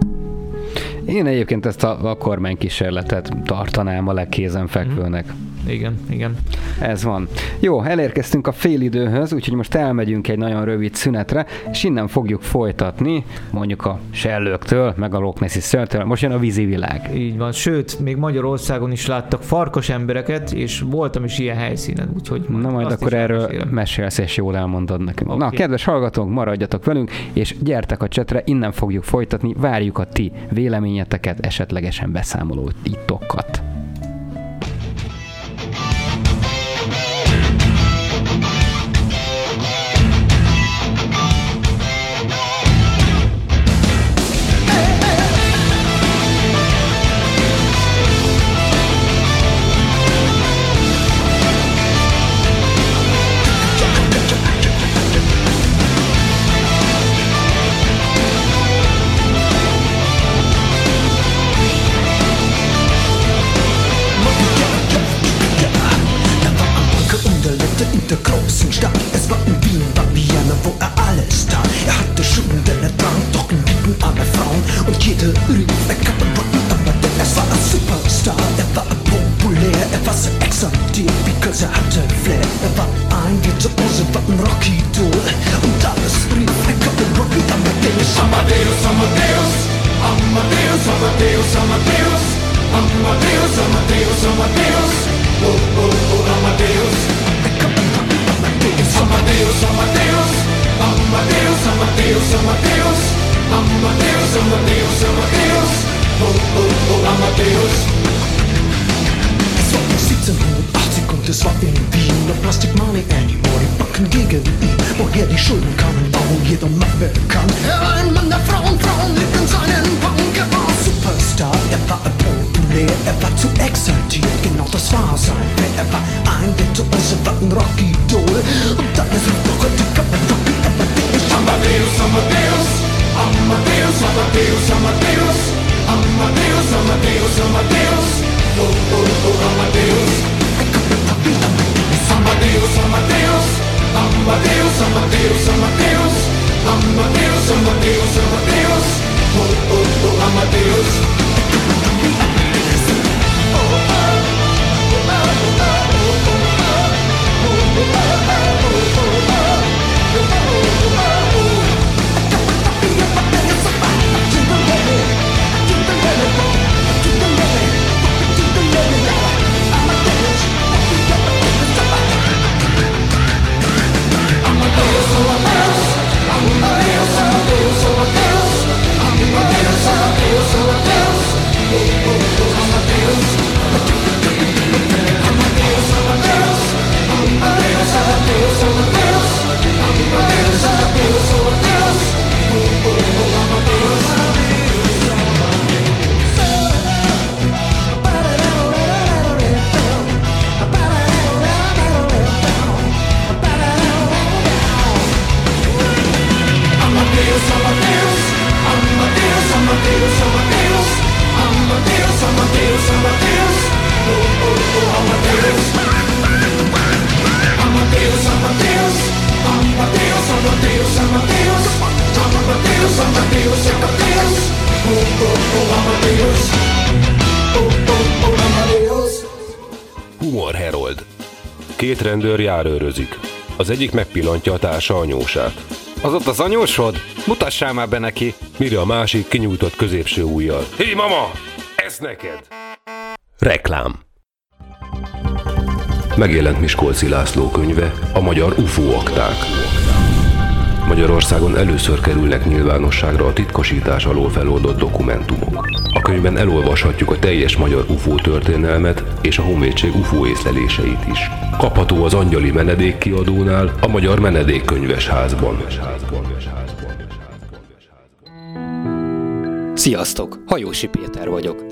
Én egyébként ezt a, a kormánykísérletet tartanám a legkézenfekvőnek.
Igen, igen.
Ez van. Jó, elérkeztünk a félidőhöz, úgyhogy most elmegyünk egy nagyon rövid szünetre, és innen fogjuk folytatni, mondjuk a sellőktől, meg a Loch Nessi szörtől. Most jön a vízi világ.
Így van. Sőt, még Magyarországon is láttak farkas embereket, és voltam is ilyen helyszínen, úgyhogy
Na majd akkor erről
elmesélem.
mesélsz, és jól elmondod nekünk.
Oké.
Na, kedves hallgatók, maradjatok velünk, és gyertek a csetre, innen fogjuk folytatni, várjuk a ti véleményeteket, esetlegesen beszámolóitokat.
ever I get to us about Rocky Dole Und dann ist es doch heute Kappen Rocky Everything Amadeus, Amadeus Amadeus, Amadeus, Amadeus Amadeus, Amadeus, Amadeus Oh, oh, oh, Amadeus Amadeus, Amadeus Amadeus, Amadeus, Amadeus Amadeus, Amadeus, Amadeus Oh, oh, oh, Amadeus Amadeus, Amadeus, Amadeus, Amadeus Amadeus, Amadeus Amadeus, Amadeus, Amadeus Oh, oh, oh, Amadeus Oh, oh, oh, Amadeus Humor Herold
Két rendőr járőrözik. Az egyik megpillantja a társa anyósát.
Az ott az anyósod? Mutassál már be neki!
Mire a másik kinyújtott középső ujjal. Hé, hey, mama! Ez neked! Reklám Megjelent Miskolci László könyve, a magyar UFO akták. Magyarországon először kerülnek nyilvánosságra a titkosítás alól feloldott dokumentumok. A könyvben elolvashatjuk a teljes magyar UFO történelmet és a honvédség UFO észleléseit is. Kapható az Angyali Menedék kiadónál, a Magyar Menedékkönyves házban.
Sziasztok! Hajósi Péter vagyok.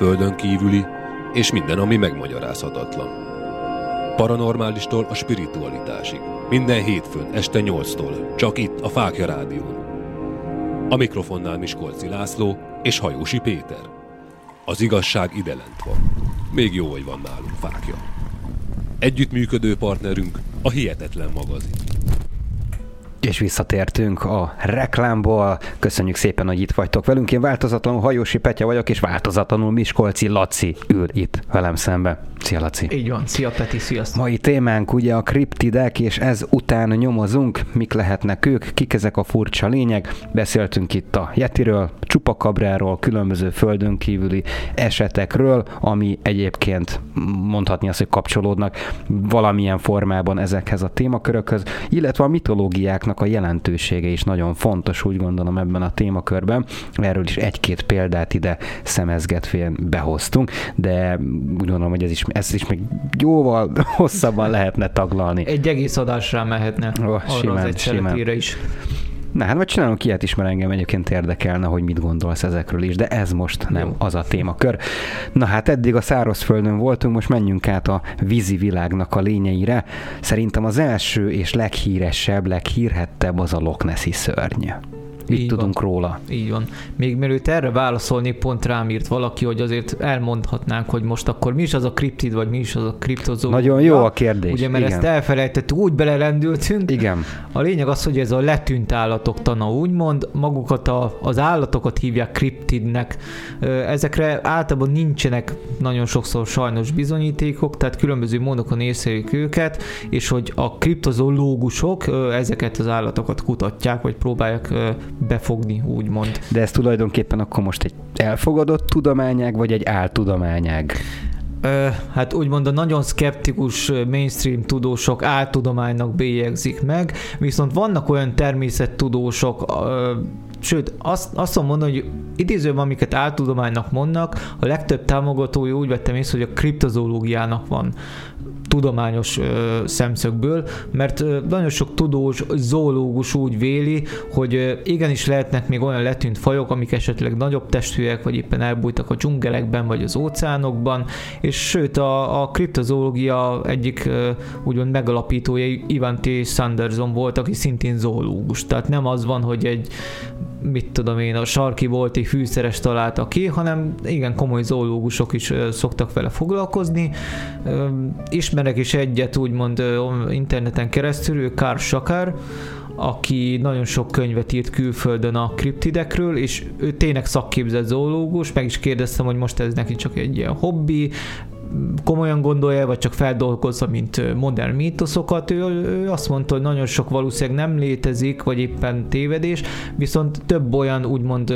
földön kívüli, és minden, ami megmagyarázhatatlan. Paranormálistól a spiritualitásig. Minden hétfőn este 8-tól, csak itt a Fákja Rádión. A mikrofonnál Miskolci László és Hajósi Péter. Az igazság ide lent van. Még jó, hogy van nálunk Fákja. Együttműködő partnerünk a Hihetetlen magazin.
És visszatértünk a reklámból. Köszönjük szépen, hogy itt vagytok velünk. Én változatlanul Hajósi Petya vagyok, és változatlanul Miskolci Laci ül itt velem szembe. Szia Laci!
Így van, szia Peti, sziasztok!
Mai témánk ugye a kriptidek, és ez után nyomozunk, mik lehetnek ők, kik ezek a furcsa lények. Beszéltünk itt a Yetiről, csupakabráról, különböző földön kívüli esetekről, ami egyébként mondhatni azt, hogy kapcsolódnak valamilyen formában ezekhez a témakörökhöz, illetve a mitológiáknak a jelentősége is nagyon fontos, úgy gondolom ebben a témakörben. Erről is egy-két példát ide szemezgetvén behoztunk, de úgy gondolom, hogy ez is, ez is még jóval hosszabban lehetne taglalni.
Egy egész adásra mehetne oh, arra simán, az egy is.
Na hát vagy csinálunk ilyet is, mert engem egyébként érdekelne, hogy mit gondolsz ezekről is, de ez most nem Jó. az a témakör. Na hát eddig a szárazföldön voltunk, most menjünk át a vízi világnak a lényeire. Szerintem az első és leghíresebb, leghírhettebb az a Loch Nessi szörny. Mit Így tudunk van. róla?
Így van. Még mielőtt erre válaszolni, pont rám írt valaki, hogy azért elmondhatnánk, hogy most akkor mi is az a kriptid, vagy mi is az a kriptozó.
Nagyon jó a kérdés.
Ugye, mert Igen. ezt elfelejtettük, úgy belerendültünk.
Igen.
A lényeg az, hogy ez a letűnt állatok tana, úgymond, magukat a, az állatokat hívják kriptidnek. Ezekre általában nincsenek nagyon sokszor sajnos bizonyítékok, tehát különböző módokon észrelik őket, és hogy a kriptozológusok ezeket az állatokat kutatják, vagy próbálják befogni, úgymond.
De ez tulajdonképpen akkor most egy elfogadott tudományág, vagy egy áltudományág?
Hát úgymond a nagyon szkeptikus mainstream tudósok áltudománynak bélyegzik meg, viszont vannak olyan természettudósok, sőt, azt, azt mondom hogy idézőben, amiket áltudománynak mondnak, a legtöbb támogatója úgy vettem észre, hogy a kriptozoológiának van tudományos ö, szemszögből, mert ö, nagyon sok tudós, zoológus úgy véli, hogy ö, igenis lehetnek még olyan letűnt fajok, amik esetleg nagyobb testűek, vagy éppen elbújtak a dzsungelekben, vagy az óceánokban, és sőt a, a kriptozoológia egyik ö, úgymond megalapítója Ivan T. Sanderson volt, aki szintén zoológus. Tehát nem az van, hogy egy mit tudom én, a sarki volti fűszeres találta ki, hanem igen, komoly zoológusok is szoktak vele foglalkozni. Ismerek is egyet úgymond interneten keresztül, ő Karl Sakar, aki nagyon sok könyvet írt külföldön a kriptidekről, és ő tényleg szakképzett zoológus, meg is kérdeztem, hogy most ez neki csak egy ilyen hobbi, komolyan gondolja, vagy csak feldolgozza, mint modern mítoszokat. Ő, ő azt mondta, hogy nagyon sok valószínűleg nem létezik, vagy éppen tévedés, viszont több olyan úgymond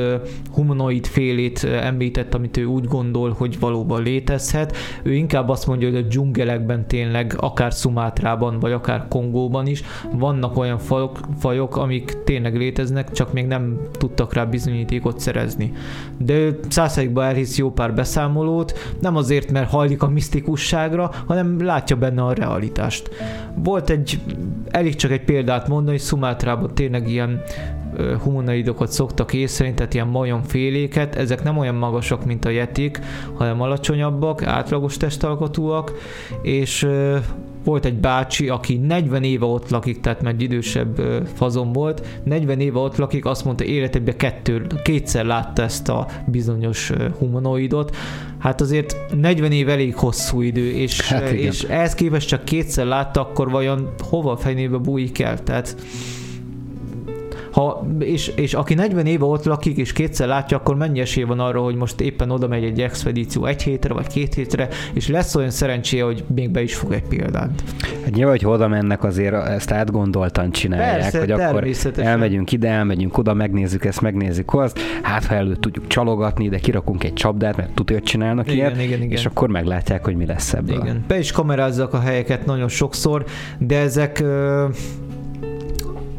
humanoid félét említett, amit ő úgy gondol, hogy valóban létezhet. Ő inkább azt mondja, hogy a dzsungelekben tényleg, akár Szumátrában, vagy akár Kongóban is vannak olyan fajok, fajok amik tényleg léteznek, csak még nem tudtak rá bizonyítékot szerezni. De ő százszerikba elhisz jó pár beszámolót, nem azért, mert hajlik a misztikusságra, hanem látja benne a realitást. Volt egy, elég csak egy példát mondani, hogy Szumátrában tényleg ilyen humanoidokat szoktak észrevenni, tehát ilyen majomféléket, ezek nem olyan magasak, mint a jetik, hanem alacsonyabbak, átlagos testalkatúak, és volt egy bácsi, aki 40 éve ott lakik, tehát már egy idősebb fazon volt, 40 éve ott lakik, azt mondta életében kettő, kétszer látta ezt a bizonyos humanoidot. Hát azért 40 év elég hosszú idő, és, hát és ehhez képest csak kétszer látta, akkor vajon hova fenébe bújik el? Tehát ha, és, és aki 40 éve ott lakik, és kétszer látja, akkor mennyi esély van arra, hogy most éppen oda megy egy expedíció egy hétre, vagy két hétre, és lesz olyan szerencséje, hogy még be is fog egy példát.
Hát nyilván, hogy oda mennek, azért ezt átgondoltan csinálják, Persze, hogy akkor elmegyünk ide, elmegyünk oda, megnézzük ezt, megnézzük azt, hát ha előtt tudjuk csalogatni, de kirakunk egy csapdát, mert tudja, hogy csinálnak igen, ilyet, igen, igen. és akkor meglátják, hogy mi lesz ebből. Igen.
Be is kamerázzak a helyeket nagyon sokszor, de ezek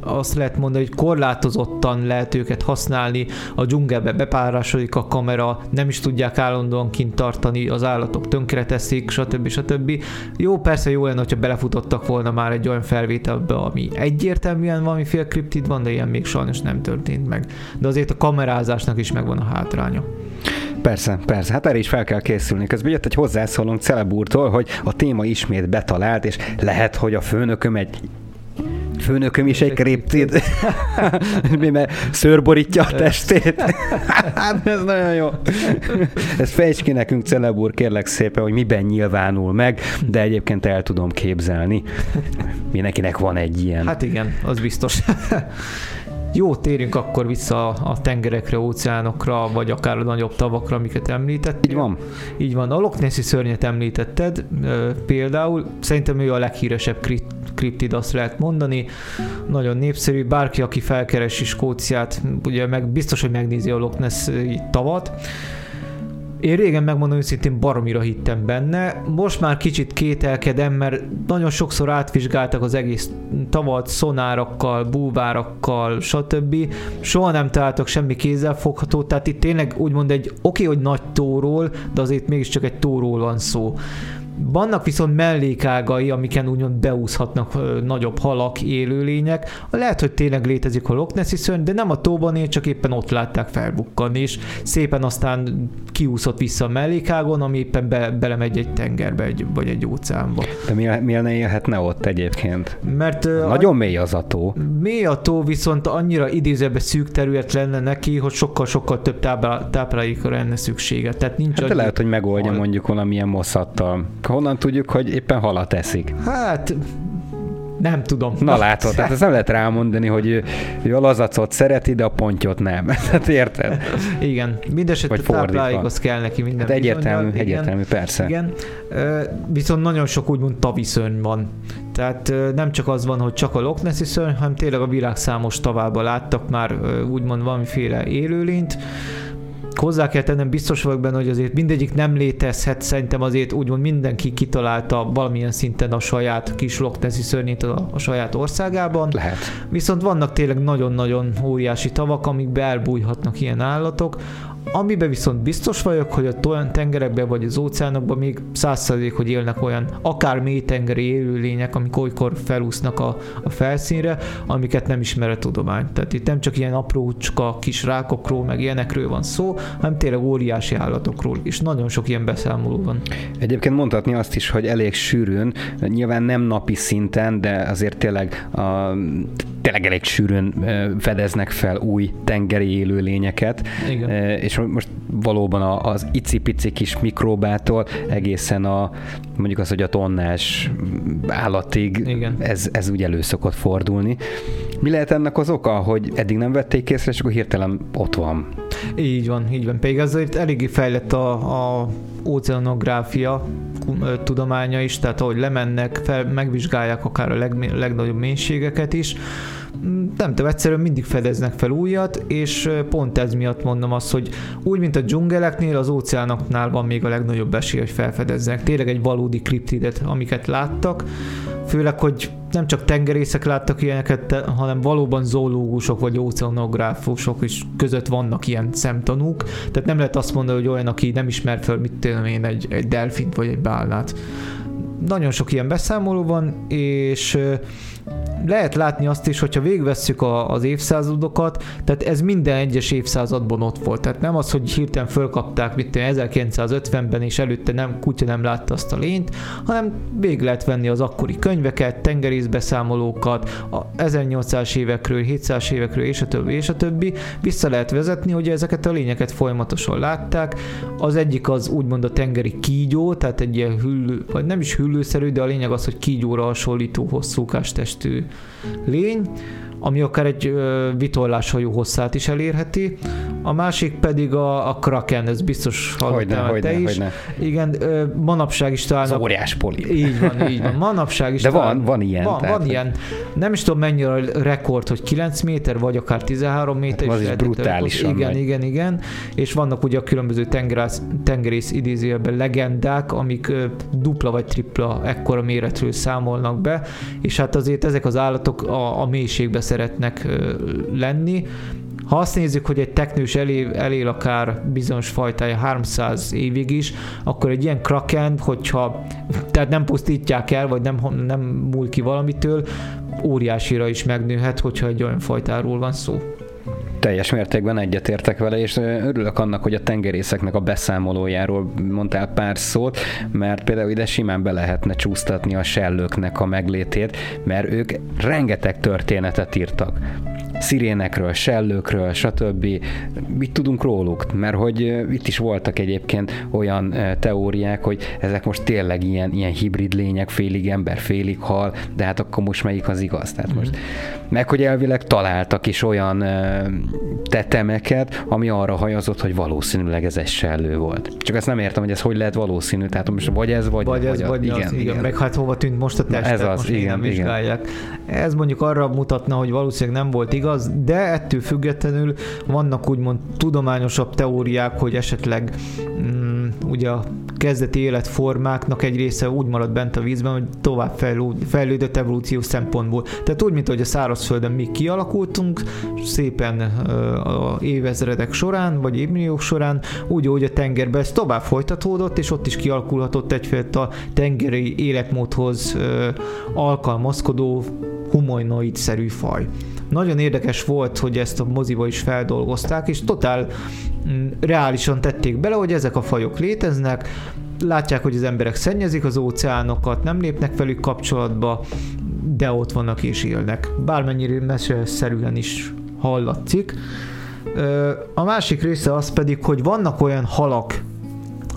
azt lehet mondani, hogy korlátozottan lehet őket használni, a dzsungelbe bepárásodik a kamera, nem is tudják állandóan kint tartani, az állatok tönkreteszik, stb. stb. Jó, persze jó lenne, hogyha belefutottak volna már egy olyan felvételbe, ami egyértelműen valamiféle kriptid van, de ilyen még sajnos nem történt meg. De azért a kamerázásnak is megvan a hátránya.
Persze, persze, hát erre is fel kell készülni. Közben jött egy hozzászólónk Celebúrtól, hogy a téma ismét betalált, és lehet, hogy a főnököm egy főnököm is egy kriptid, mert szőrborítja a testét. hát ez nagyon jó. Ez fejts ki nekünk, Celebúr, kérlek szépen, hogy miben nyilvánul meg, de egyébként el tudom képzelni. Mindenkinek van egy ilyen.
Hát igen, az biztos. Jó, térjünk akkor vissza a tengerekre, óceánokra, vagy akár a nagyobb tavakra, amiket említettél.
Így van.
Így van. A Loch Nessi szörnyet említetted például. Szerintem ő a leghíresebb kriptid, azt lehet mondani. Nagyon népszerű. Bárki, aki felkeresi Skóciát, ugye meg biztos, hogy megnézi a Loch Ness tavat. Én régen megmondom őszintén baromira hittem benne, most már kicsit kételkedem, mert nagyon sokszor átvizsgáltak az egész tavat szonárakkal, búvárakkal, stb. Soha nem találtak semmi kézzelfogható, tehát itt tényleg úgymond egy oké, okay, hogy nagy tóról, de azért mégiscsak egy tóról van szó. Vannak viszont mellékágai, amiken úgymond beúszhatnak ö, nagyobb halak, élőlények. Lehet, hogy tényleg létezik a Loch Nessi szörny, de nem a tóban él, csak éppen ott látták felbukkanni, és szépen aztán kiúszott vissza a mellékágon, ami éppen be, belemegy egy tengerbe, egy, vagy egy óceánba.
De mi, miért ne élhetne ott egyébként?
Mert
ö, Nagyon a, mély az a tó.
Mély a tó, viszont annyira idézőben szűk terület lenne neki, hogy sokkal-sokkal több táplálékra lenne szüksége. Tehát nincs
hát de lehet, hogy megoldja mondjuk valamilyen mosszattal honnan tudjuk, hogy éppen halat eszik?
Hát nem tudom.
Na látod, tehát ezt nem lehet rámondani, hogy ő a lazacot szereti, de a pontyot nem. Hát érted?
Igen. Mindenesetre táplálékhoz kell neki minden
hát egyértelmű, bizonyal. egyértelmű, igen, persze.
Igen. Viszont nagyon sok úgymond taviszörny van. Tehát nem csak az van, hogy csak a Loch Nessi szörny, hanem tényleg a világ számos tavában láttak már úgymond valamiféle élőlényt hozzá kell tennem, biztos vagyok benne, hogy azért mindegyik nem létezhet, szerintem azért úgymond mindenki kitalálta valamilyen szinten a saját kis Loch Nessi szörnyét a, a saját országában.
Lehet.
Viszont vannak tényleg nagyon-nagyon óriási tavak, amik elbújhatnak ilyen állatok, Amiben viszont biztos vagyok, hogy a tengerekben vagy az óceánokban még százszerzék, hogy élnek olyan akár mélytengeri élőlények, amik olykor felúsznak a, a felszínre, amiket nem ismer a tudomány. Tehát itt nem csak ilyen aprócska kis rákokról, meg ilyenekről van szó, hanem tényleg óriási állatokról, és nagyon sok ilyen beszámoló van.
Egyébként mondhatni azt is, hogy elég sűrűn, nyilván nem napi szinten, de azért tényleg, a, tényleg elég sűrűn fedeznek fel új tengeri élőlényeket, Igen. és és most valóban az icipici kis mikróbától egészen a mondjuk az, hogy a tonnás állatig Igen. Ez, ez úgy elő szokott fordulni. Mi lehet ennek az oka, hogy eddig nem vették észre, és akkor hirtelen ott van?
Így van, így van. Pedig azért eléggé fejlett a, a oceanográfia tudománya is, tehát ahogy lemennek, fel, megvizsgálják akár a leg, legnagyobb mélységeket is, nem tudom, egyszerűen mindig fedeznek fel újat, és pont ez miatt mondom azt, hogy úgy, mint a dzsungeleknél, az óceánoknál van még a legnagyobb esély, hogy felfedezzenek. Tényleg egy valódi kriptidet, amiket láttak, főleg, hogy nem csak tengerészek láttak ilyeneket, hanem valóban zoológusok vagy oceanográfusok is között vannak ilyen szemtanúk. Tehát nem lehet azt mondani, hogy olyan, aki nem ismer fel, mit tudom én, egy, egy delfint vagy egy bálnát. Nagyon sok ilyen beszámoló van, és lehet látni azt is, hogyha végvesszük a, az évszázadokat, tehát ez minden egyes évszázadban ott volt. Tehát nem az, hogy hirtelen fölkapták, mit 1950-ben, és előtte nem, kutya nem látta azt a lényt, hanem végig lehet venni az akkori könyveket, tengerészbeszámolókat, a 1800 évekről, 700 évekről, és a többi, és a többi. Vissza lehet vezetni, hogy ezeket a lényeket folyamatosan látták. Az egyik az úgymond a tengeri kígyó, tehát egy ilyen hüllő, vagy nem is hüllőszerű, de a lényeg az, hogy kígyóra hasonlító hosszúkás testű lény, ami akár egy vitorláshajó hosszát is elérheti. A másik pedig a, a Kraken, ez biztos hallottál te hogyne, is. Hogyne. Igen, manapság is talán...
Az óriás poli.
Így van, így van. Manapság is
De talán, van, van ilyen.
Van, tehát, van ilyen. Nem is tudom mennyire a rekord, hogy 9 méter, vagy akár 13 méter.
Hát az is brutálisan
Igen, nagy. igen, igen. És vannak ugye a különböző tengerész, tengerész idézőjelben legendák, amik dupla vagy tripla ekkora méretről számolnak be, és hát azért ezek az állatok a, a mélységbe szeretnek lenni. Ha azt nézzük, hogy egy teknős elél, elél akár bizonyos fajtája 300 évig is, akkor egy ilyen kraken, hogyha tehát nem pusztítják el, vagy nem, nem múl ki valamitől, óriásira is megnőhet, hogyha egy olyan fajtáról van szó
teljes mértékben egyetértek vele, és örülök annak, hogy a tengerészeknek a beszámolójáról mondtál pár szót, mert például ide simán be lehetne csúsztatni a sellőknek a meglétét, mert ők rengeteg történetet írtak szirénekről, sellőkről, stb. Mit tudunk róluk? Mert hogy itt is voltak egyébként olyan teóriák, hogy ezek most tényleg ilyen, ilyen hibrid lények, félig ember, félig hal, de hát akkor most melyik az igaz? Tehát most, meg hogy elvileg találtak is olyan tetemeket, ami arra hajazott, hogy valószínűleg ez egy sellő volt. Csak ezt nem értem, hogy ez hogy lehet valószínű, tehát most vagy ez, vagy,
vagy ez, vagy, vagy igen, az, igen, igen. Meg hát hova tűnt most a testet, ez az, most igen, igen. Ez mondjuk arra mutatna, hogy valószínűleg nem volt igaz, igaz, de ettől függetlenül vannak úgymond tudományosabb teóriák, hogy esetleg mm, ugye a kezdeti életformáknak egy része úgy marad bent a vízben, hogy tovább fejlődött evolúció szempontból. Tehát úgy, mint hogy a szárazföldön mi kialakultunk szépen a évezredek során, vagy évmilliók során, úgy, hogy a tengerben ez tovább folytatódott, és ott is kialakulhatott egyfajta tengeri életmódhoz alkalmazkodó humanoid-szerű faj. Nagyon érdekes volt, hogy ezt a moziba is feldolgozták, és totál mm, reálisan tették bele, hogy ezek a fajok léteznek, látják, hogy az emberek szennyezik az óceánokat, nem lépnek velük kapcsolatba, de ott vannak és élnek. Bármennyire meseszerűen is hallatszik. A másik része az pedig, hogy vannak olyan halak,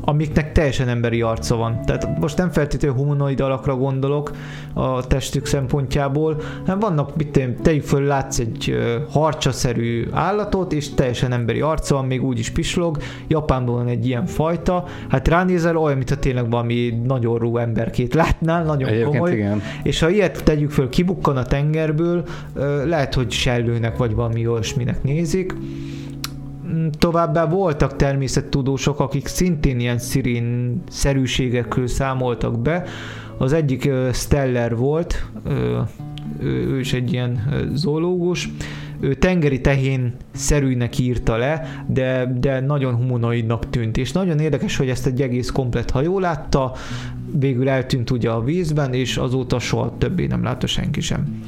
amiknek teljesen emberi arca van. Tehát most nem feltétlenül humanoid alakra gondolok a testük szempontjából, hanem vannak, mit tudom, tegyük föl, látsz egy harcsaszerű állatot, és teljesen emberi arca van, még úgy is pislog. Japánban van egy ilyen fajta, hát ránézel olyan, mintha tényleg valami nagyon rú emberkét látnál, nagyon Egyébként komoly. Igen. És ha ilyet tegyük föl, kibukkan a tengerből, lehet, hogy sellőnek vagy valami olyasminek nézik. Továbbá voltak természettudósok, akik szintén ilyen szirén szerűségekről számoltak be. Az egyik Steller volt, ő is egy ilyen zoológus, ő tengeri tehén szerűnek írta le, de, de nagyon humanoidnak tűnt, és nagyon érdekes, hogy ezt egy egész komplet hajó látta, végül eltűnt ugye a vízben, és azóta soha többé nem látta senki sem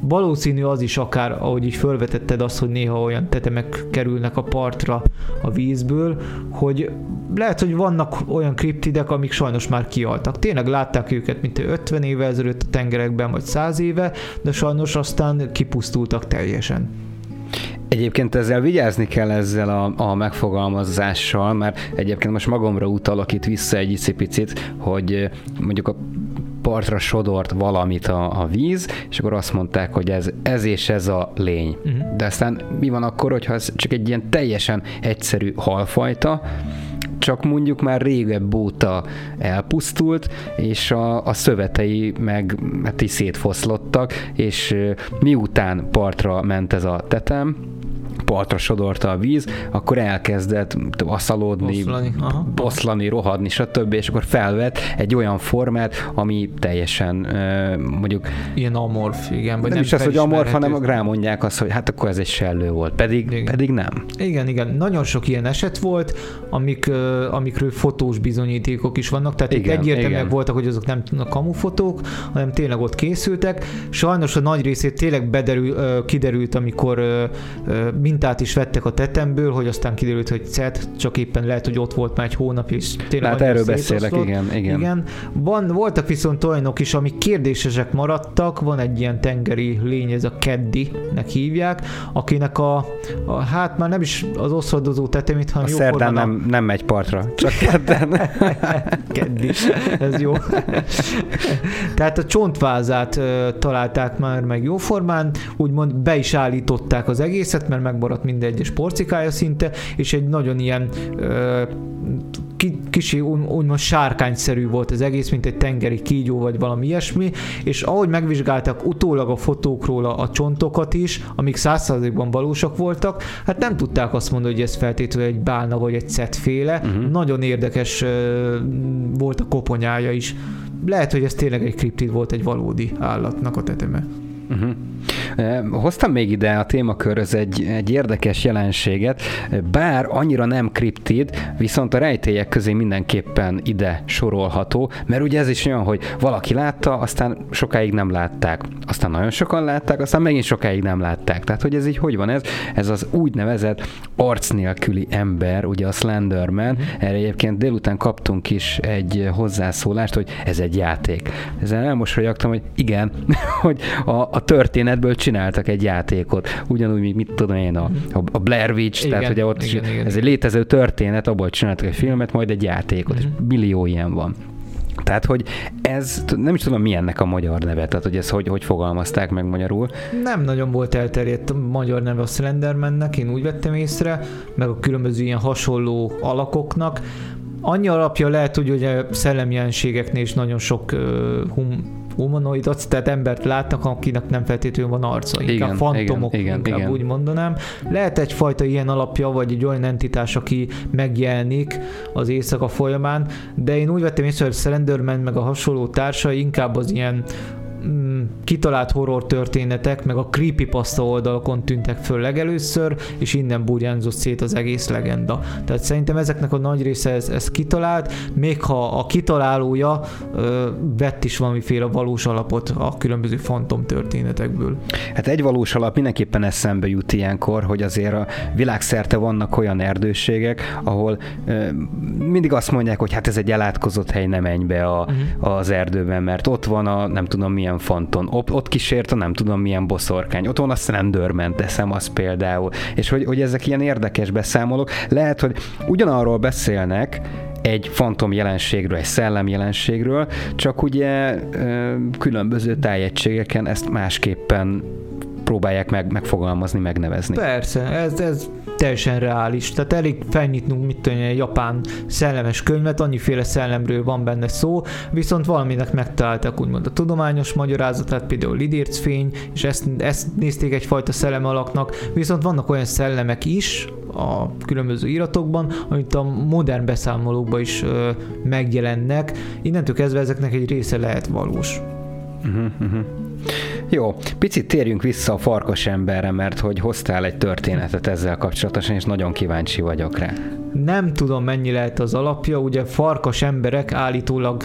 valószínű az is akár, ahogy így felvetetted azt, hogy néha olyan tetemek kerülnek a partra a vízből, hogy lehet, hogy vannak olyan kriptidek, amik sajnos már kialtak. Tényleg látták őket, mint 50 éve ezelőtt a tengerekben, vagy 100 éve, de sajnos aztán kipusztultak teljesen.
Egyébként ezzel vigyázni kell ezzel a, a megfogalmazással, mert egyébként most magamra utalok itt vissza egy icipicit, hogy mondjuk a partra sodort valamit a, a víz, és akkor azt mondták, hogy ez, ez és ez a lény. Uh-huh. De aztán mi van akkor, hogyha ez csak egy ilyen teljesen egyszerű halfajta, csak mondjuk már régebb óta elpusztult, és a, a szövetei meg hát is szétfoszlottak, és miután partra ment ez a tetem, partra sodorta a víz, akkor elkezdett aszalódni,
Boszlani, aha.
boszlani, rohadni, stb. És akkor felvett egy olyan formát, ami teljesen mondjuk...
Ilyen amorf, igen. Vagy
nem, nem is az, hogy amorf, hanem rámondják azt, hogy hát akkor ez egy sellő volt. Pedig,
Igen.
pedig nem.
Igen, igen. Nagyon sok ilyen eset volt, amik, amikről fotós bizonyítékok is vannak. Tehát
Igen,
egyértelműek
igen.
voltak, hogy azok nem a kamufotók, hanem tényleg ott készültek. Sajnos a nagy részét tényleg bederül, kiderült, amikor ö, mintát is vettek a tetemből, hogy aztán kiderült, hogy cet, csak éppen lehet, hogy ott volt már egy hónap, és tényleg
Hát erről beszélek, igen, igen.
igen. Van, voltak viszont olyanok is, amik kérdésesek maradtak. Van egy ilyen tengeri lény, ez a Keddi-nek hívják, akinek a, a hát már nem is az oszladozó tetemét,
A
hanem
szerdán
jóformán a-
nem, nem megy partra, csak kedden.
Keddi. Ez jó. Tehát a csontvázát találták már meg jóformán, úgymond be is állították az egészet, mert megmaradt minden egyes porcikája szinte, és egy nagyon ilyen ö, ki, kicsi, úgy- úgymond sárkányszerű volt az egész, mint egy tengeri kígyó, vagy valami ilyesmi, és ahogy megvizsgálták utólag a fotókról a, csontokat is, amik százszázalékban valósak voltak, hát nem tudták azt mondani, hogy ez feltétlenül egy bálna vagy egy cetféle. Uh-huh. Nagyon érdekes ö, volt a koponyája is. Lehet, hogy ez tényleg egy kriptid volt egy valódi állatnak a teteme.
Uh-huh. Hoztam még ide a témakörhöz egy, egy érdekes jelenséget, bár annyira nem kriptid, viszont a rejtélyek közé mindenképpen ide sorolható, mert ugye ez is olyan, hogy valaki látta, aztán sokáig nem látták, aztán nagyon sokan látták, aztán megint sokáig nem látták. Tehát, hogy ez így hogy van ez? Ez az úgynevezett arc nélküli ember, ugye a Slenderman, erre egyébként délután kaptunk is egy hozzászólást, hogy ez egy játék. Ezzel elmosolyogtam, hogy igen, hogy a, a történetből csináltak egy játékot. Ugyanúgy, mint mit tudom én, a, a Blair Witch,
Igen,
tehát ugye ott
igen,
is,
igen,
ez
igen.
egy létező történet, abból csináltak egy filmet, majd egy játékot, és millió ilyen van. Tehát, hogy ez, nem is tudom, mi ennek a magyar neve, tehát, hogy ez hogy, hogy fogalmazták meg magyarul.
Nem nagyon volt elterjedt a magyar neve a Slendermannek, én úgy vettem észre, meg a különböző ilyen hasonló alakoknak. Annyi alapja lehet, hogy ugye szellemjelenségeknél is nagyon sok uh, hum, humanoidot, tehát embert látnak, akinek nem feltétlenül van arca. Inkább
Igen,
fantomok,
igen,
inkább
igen.
úgy mondanám. Lehet egyfajta ilyen alapja, vagy egy olyan entitás, aki megjelenik az éjszaka folyamán, de én úgy vettem észre, hogy Slenderman meg a hasonló társai inkább az ilyen mm, kitalált horror történetek, meg a creepypasta oldalakon tűntek föl legelőször, és innen burjánzott szét az egész legenda. Tehát szerintem ezeknek a nagy része ez, ez kitalált, még ha a kitalálója ö, vett is valamiféle valós alapot a különböző fantom történetekből.
Hát egy valós alap mindenképpen eszembe jut ilyenkor, hogy azért a világszerte vannak olyan erdőségek, ahol ö, mindig azt mondják, hogy hát ez egy elátkozott hely, nem menj be a, uh-huh. az erdőben, mert ott van a nem tudom milyen fanton, ott, ott kísért a nem tudom milyen boszorkány, ott van a Slenderman, teszem azt például, és hogy, hogy ezek ilyen érdekes beszámolók. Lehet, hogy ugyanarról beszélnek, egy fantom jelenségről, egy szellem jelenségről, csak ugye különböző tájegységeken ezt másképpen próbálják meg, megfogalmazni, megnevezni.
Persze, ez, ez teljesen reális. Tehát elég felnyitnunk, mit tudom, egy japán szellemes könyvet, annyiféle szellemről van benne szó, viszont valaminek megtaláltak úgymond a tudományos magyarázatát, például lidércfény, és ezt, ezt nézték egyfajta szellem alaknak, viszont vannak olyan szellemek is, a különböző iratokban, amit a modern beszámolókban is ö, megjelennek. Innentől kezdve ezeknek egy része lehet valós.
Uh-huh, uh-huh. Jó, picit térjünk vissza a farkas emberre, mert hogy hoztál egy történetet ezzel kapcsolatosan, és nagyon kíváncsi vagyok rá.
Nem tudom, mennyi lehet az alapja, ugye farkas emberek állítólag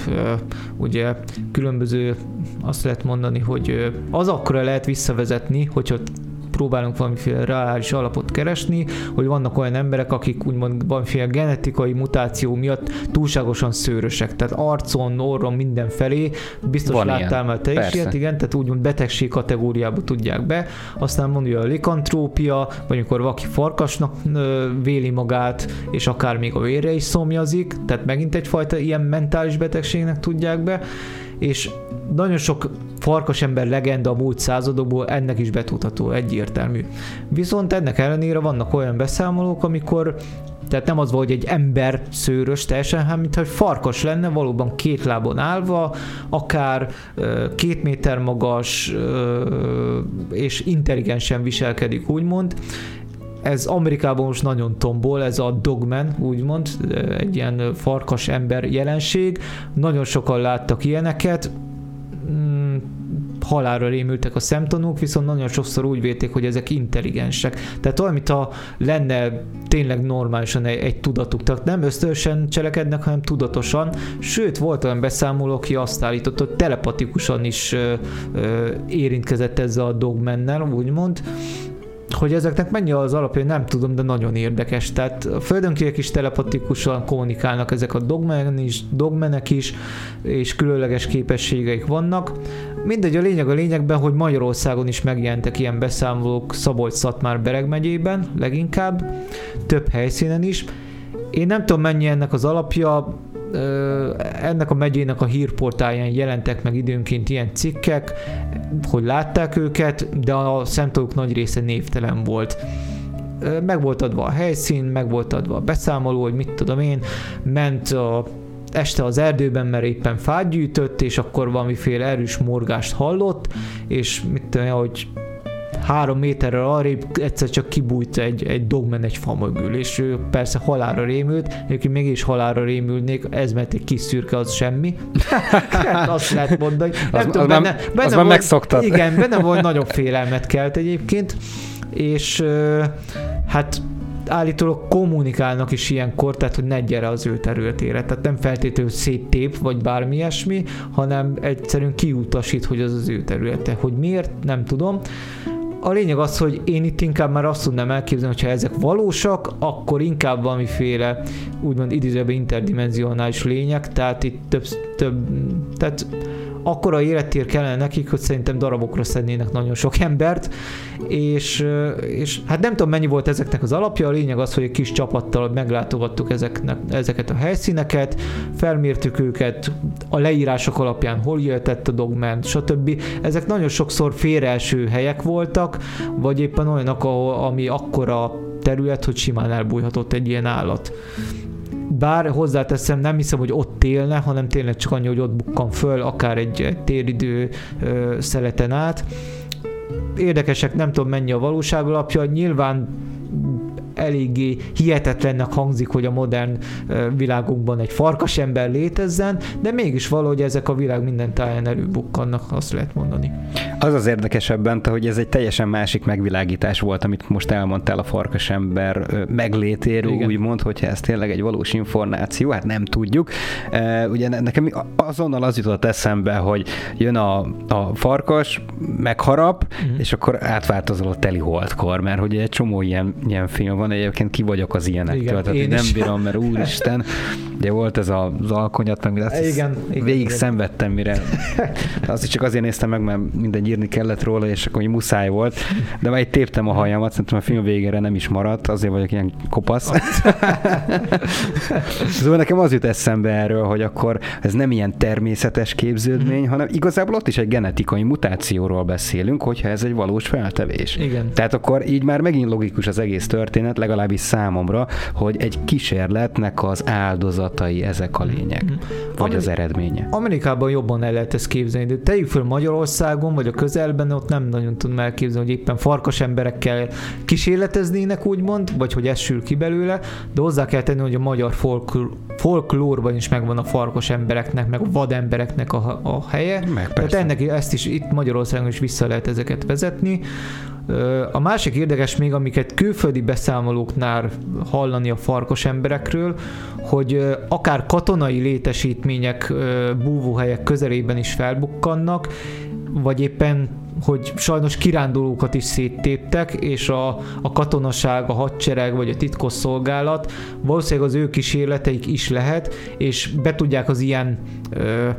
ugye különböző, azt lehet mondani, hogy az akkora lehet visszavezetni, hogyha próbálunk valamiféle reális alapot keresni, hogy vannak olyan emberek, akik úgymond valamiféle genetikai mutáció miatt túlságosan szőrösek, tehát arcon, orron, mindenfelé, biztos
Van
láttál már te is
Persze.
ilyet, igen, tehát úgymond betegség kategóriába tudják be, aztán mondja a likantrópia, vagy amikor valaki farkasnak véli magát, és akár még a vére is szomjazik, tehát megint egyfajta ilyen mentális betegségnek tudják be, és nagyon sok farkas ember legenda a múlt századokból ennek is betudható, egyértelmű. Viszont ennek ellenére vannak olyan beszámolók, amikor tehát nem az volt, hogy egy ember szőrös teljesen, hanem mintha egy farkas lenne, valóban két lábon állva, akár ö, két méter magas, ö, és intelligensen viselkedik, úgymond. Ez Amerikában most nagyon tombol, ez a dogman, úgymond, egy ilyen farkas ember jelenség. Nagyon sokan láttak ilyeneket, mm, halálra rémültek a szemtanúk, viszont nagyon sokszor úgy vélték, hogy ezek intelligensek. Tehát olyan, mintha lenne tényleg normálisan egy, egy tudatuk. Tehát nem ösztönösen cselekednek, hanem tudatosan. Sőt, volt olyan beszámoló, aki azt állította, hogy telepatikusan is ö, ö, érintkezett ezzel a dogmennel, úgymond hogy ezeknek mennyi az alapja, nem tudom, de nagyon érdekes. Tehát a földönkiek is telepatikusan kommunikálnak, ezek a dogmen is, dogmenek is, és különleges képességeik vannak. Mindegy, a lényeg a lényegben, hogy Magyarországon is megjelentek ilyen beszámolók Szabolcs-Szatmár Bereg megyében leginkább, több helyszínen is. Én nem tudom mennyi ennek az alapja, ennek a megyének a hírportáján jelentek meg időnként ilyen cikkek, hogy látták őket, de a szemtanúk nagy része névtelen volt. Meg volt adva a helyszín, meg volt adva a beszámoló, hogy mit tudom én, ment a este az erdőben, mert éppen fát gyűjtött, és akkor valamiféle erős morgást hallott, és mit tudom, hogy három méterrel arrébb egyszer csak kibújt egy, egy dogmen egy fa mögül, és ő persze halára rémült, egyébként mégis halára rémülnék, ez mert egy kis szürke, az semmi. hát azt lehet mondani. Nem
az,
tudom,
az
benne, benne
az
volt,
megszoktad.
Igen, benne volt nagyobb félelmet kelt egyébként, és hát állítólag kommunikálnak is ilyenkor, tehát hogy ne gyere az ő területére. Tehát nem feltétlenül széttép, vagy bármi ilyesmi, hanem egyszerűen kiutasít, hogy az az ő területe. Hogy miért, nem tudom. A lényeg az, hogy én itt inkább már azt tudnám elképzelni, hogyha ezek valósak, akkor inkább valamiféle úgymond idézőben interdimensionális lények, tehát itt több, több tehát akkora élettér kellene nekik, hogy szerintem darabokra szednének nagyon sok embert, és, és hát nem tudom mennyi volt ezeknek az alapja, a lényeg az, hogy egy kis csapattal meglátogattuk ezeknek, ezeket a helyszíneket, felmértük őket, a leírások alapján hol jöhetett a dogment, stb. Ezek nagyon sokszor félreeső helyek voltak, vagy éppen olyanok, ami akkora terület, hogy simán elbújhatott egy ilyen állat bár hozzáteszem, nem hiszem, hogy ott élne, hanem tényleg csak annyi, hogy ott bukkan föl, akár egy, téridő ö, szeleten át. Érdekesek, nem tudom mennyi a valóság alapja, nyilván eléggé hihetetlennek hangzik, hogy a modern világunkban egy farkas ember létezzen, de mégis valahogy ezek a világ minden táján előbukkannak, azt lehet mondani.
Az az érdekesebben, hogy ez egy teljesen másik megvilágítás volt, amit most elmondtál a farkas ember meglétéről, Igen. úgymond, hogyha ez tényleg egy valós információ, hát nem tudjuk. Ugye nekem azonnal az jutott eszembe, hogy jön a, a farkas, megharap, uh-huh. és akkor átváltozol a teli holdkor, mert hogy egy csomó ilyen, ilyen film van, egyébként ki vagyok az ilyenektől, igen, tehát én nem is. bírom, mert úristen, ugye volt ez az alkonyat, meg azt igen, igen, végig igen. szenvedtem, mire azt is csak azért néztem meg, mert minden írni kellett róla, és akkor muszáj volt, de majd téptem a hajamat, szerintem a film végére nem is maradt, azért vagyok ilyen kopasz. szóval nekem az jut eszembe erről, hogy akkor ez nem ilyen természetes képződmény, mm. hanem igazából ott is egy genetikai mutációról beszélünk, hogyha ez egy valós feltevés.
Igen.
Tehát akkor így már megint logikus az egész történet, legalábbis számomra, hogy egy kísérletnek az áldozatai ezek a lények, mm. vagy Ameri- az eredménye.
Amerikában jobban el lehet ezt képzelni, de tegyük föl Magyarországon, vagy a közelben, ott nem nagyon tudom elképzelni, hogy éppen farkas emberekkel kísérleteznének, úgymond, vagy hogy ez sül ki belőle, de hozzá kell tenni, hogy a magyar folk, folklórban is megvan a farkas embereknek, meg a vadembereknek a, a helye.
Meg
Tehát ennek ezt is itt Magyarországon is vissza lehet ezeket vezetni. A másik érdekes még, amiket külföldi beszámolóknál hallani a farkas emberekről, hogy akár katonai létesítmények, búvóhelyek közelében is felbukkannak, vagy éppen hogy sajnos kirándulókat is széttéptek, és a, a katonaság, a hadsereg vagy a titkosszolgálat valószínűleg az ő kísérleteik is lehet, és be tudják az ilyen ö,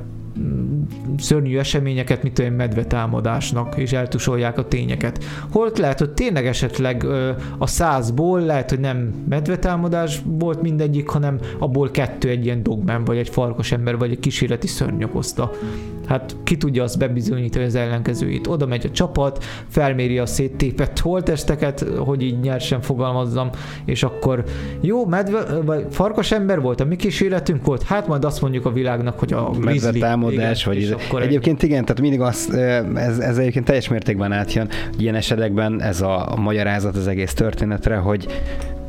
szörnyű eseményeket, mint olyan medvetámadásnak, és eltusolják a tényeket. Holt lehet, hogy tényleg esetleg a százból lehet, hogy nem medvetámadás volt mindegyik, hanem abból kettő egy ilyen dogmen, vagy egy farkas ember, vagy egy kísérleti szörny okozta. hát ki tudja azt bebizonyítani az ellenkezőjét. Oda megy a csapat, felméri a széttépett holtesteket, hogy így nyersen fogalmazzam, és akkor jó, medve, vagy farkas ember volt, a mi kísérletünk volt, hát majd azt mondjuk a világnak, hogy a
grizzly. Támadás, vagy ez, egyébként igen, tehát mindig az, ez, ez egyébként teljes mértékben átjön, ilyen esetekben ez a, a magyarázat az egész történetre, hogy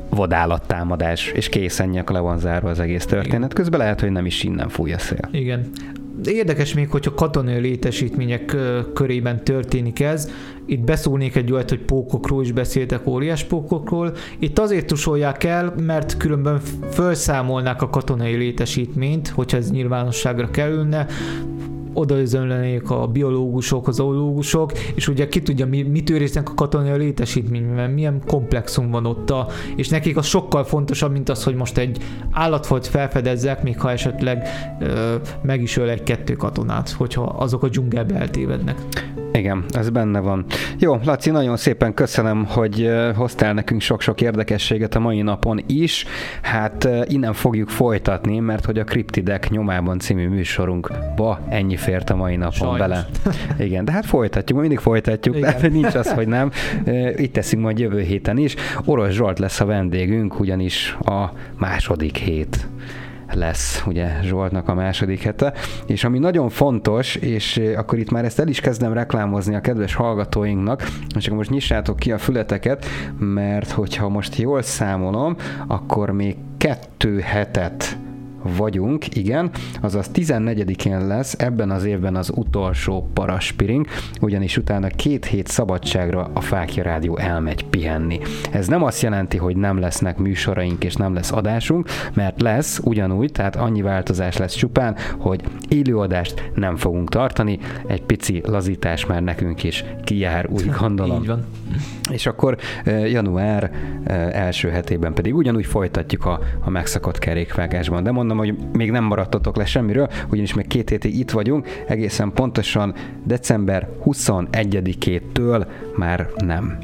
vadállattámadás, és készen le van zárva az egész történet. Igen. Közben lehet, hogy nem is innen fúj a szél.
Igen. Érdekes még, hogyha katonai létesítmények körében történik ez, itt beszólnék egy olyat, hogy pókokról is beszéltek, óriás pókokról. Itt azért tusolják el, mert különben felszámolnák a katonai létesítményt, hogyha ez nyilvánosságra kerülne, odaözönlenék a biológusok, az zoológusok, és ugye ki tudja, mi, mit őriznek a katonai létesítményben, milyen komplexum van ott, a, és nekik az sokkal fontosabb, mint az, hogy most egy állatfajt felfedezzek, még ha esetleg ö, meg is öl egy-kettő katonát, hogyha azok a dzsungelbe eltévednek.
Igen, ez benne van. Jó, Laci, nagyon szépen köszönöm, hogy hoztál nekünk sok-sok érdekességet a mai napon is. Hát innen fogjuk folytatni, mert hogy a Kriptidek nyomában című műsorunkba ennyi fért a mai napon Sajnos. bele. Igen, de hát folytatjuk, mindig folytatjuk, Igen. de nincs az, hogy nem. Itt teszünk majd jövő héten is. Orosz Zsolt lesz a vendégünk, ugyanis a második hét lesz ugye Zsoltnak a második hete, és ami nagyon fontos, és akkor itt már ezt el is kezdem reklámozni a kedves hallgatóinknak, csak most nyissátok ki a fületeket, mert hogyha most jól számolom, akkor még kettő hetet vagyunk, igen, azaz 14-én lesz ebben az évben az utolsó paraspiring, ugyanis utána két hét szabadságra a Fákja Rádió elmegy pihenni. Ez nem azt jelenti, hogy nem lesznek műsoraink és nem lesz adásunk, mert lesz ugyanúgy, tehát annyi változás lesz csupán, hogy élőadást nem fogunk tartani, egy pici lazítás már nekünk is kijár, úgy gondolom.
Így van.
És akkor január első hetében pedig ugyanúgy folytatjuk a, a megszakott kerékvágásban. De mondom, hogy még nem maradtatok le semmiről, ugyanis még két hétig itt vagyunk, egészen pontosan december 21-től már nem.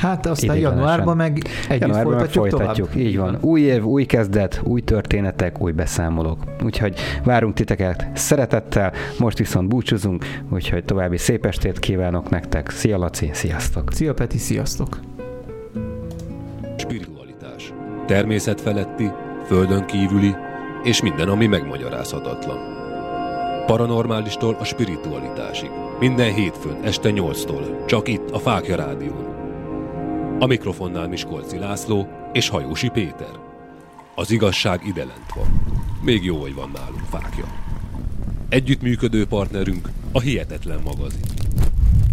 Hát aztán januárban meg együtt januárban folytatjuk, folytatjuk
tovább. Így van. Új év, új kezdet, új történetek, új beszámolók. Úgyhogy várunk titeket szeretettel, most viszont búcsúzunk, úgyhogy további szép estét kívánok nektek. Szia Laci, sziasztok!
Szia Peti, sziasztok!
Spiritualitás. Természet feletti, földön kívüli, és minden, ami megmagyarázhatatlan. Paranormálistól a spiritualitásig. Minden hétfőn este 8-tól. Csak itt a Fákja Rádión. A mikrofonnál Miskolci László és Hajósi Péter. Az igazság ide lent van. Még jó, hogy van nálunk fákja. Együttműködő partnerünk a Hihetetlen magazin.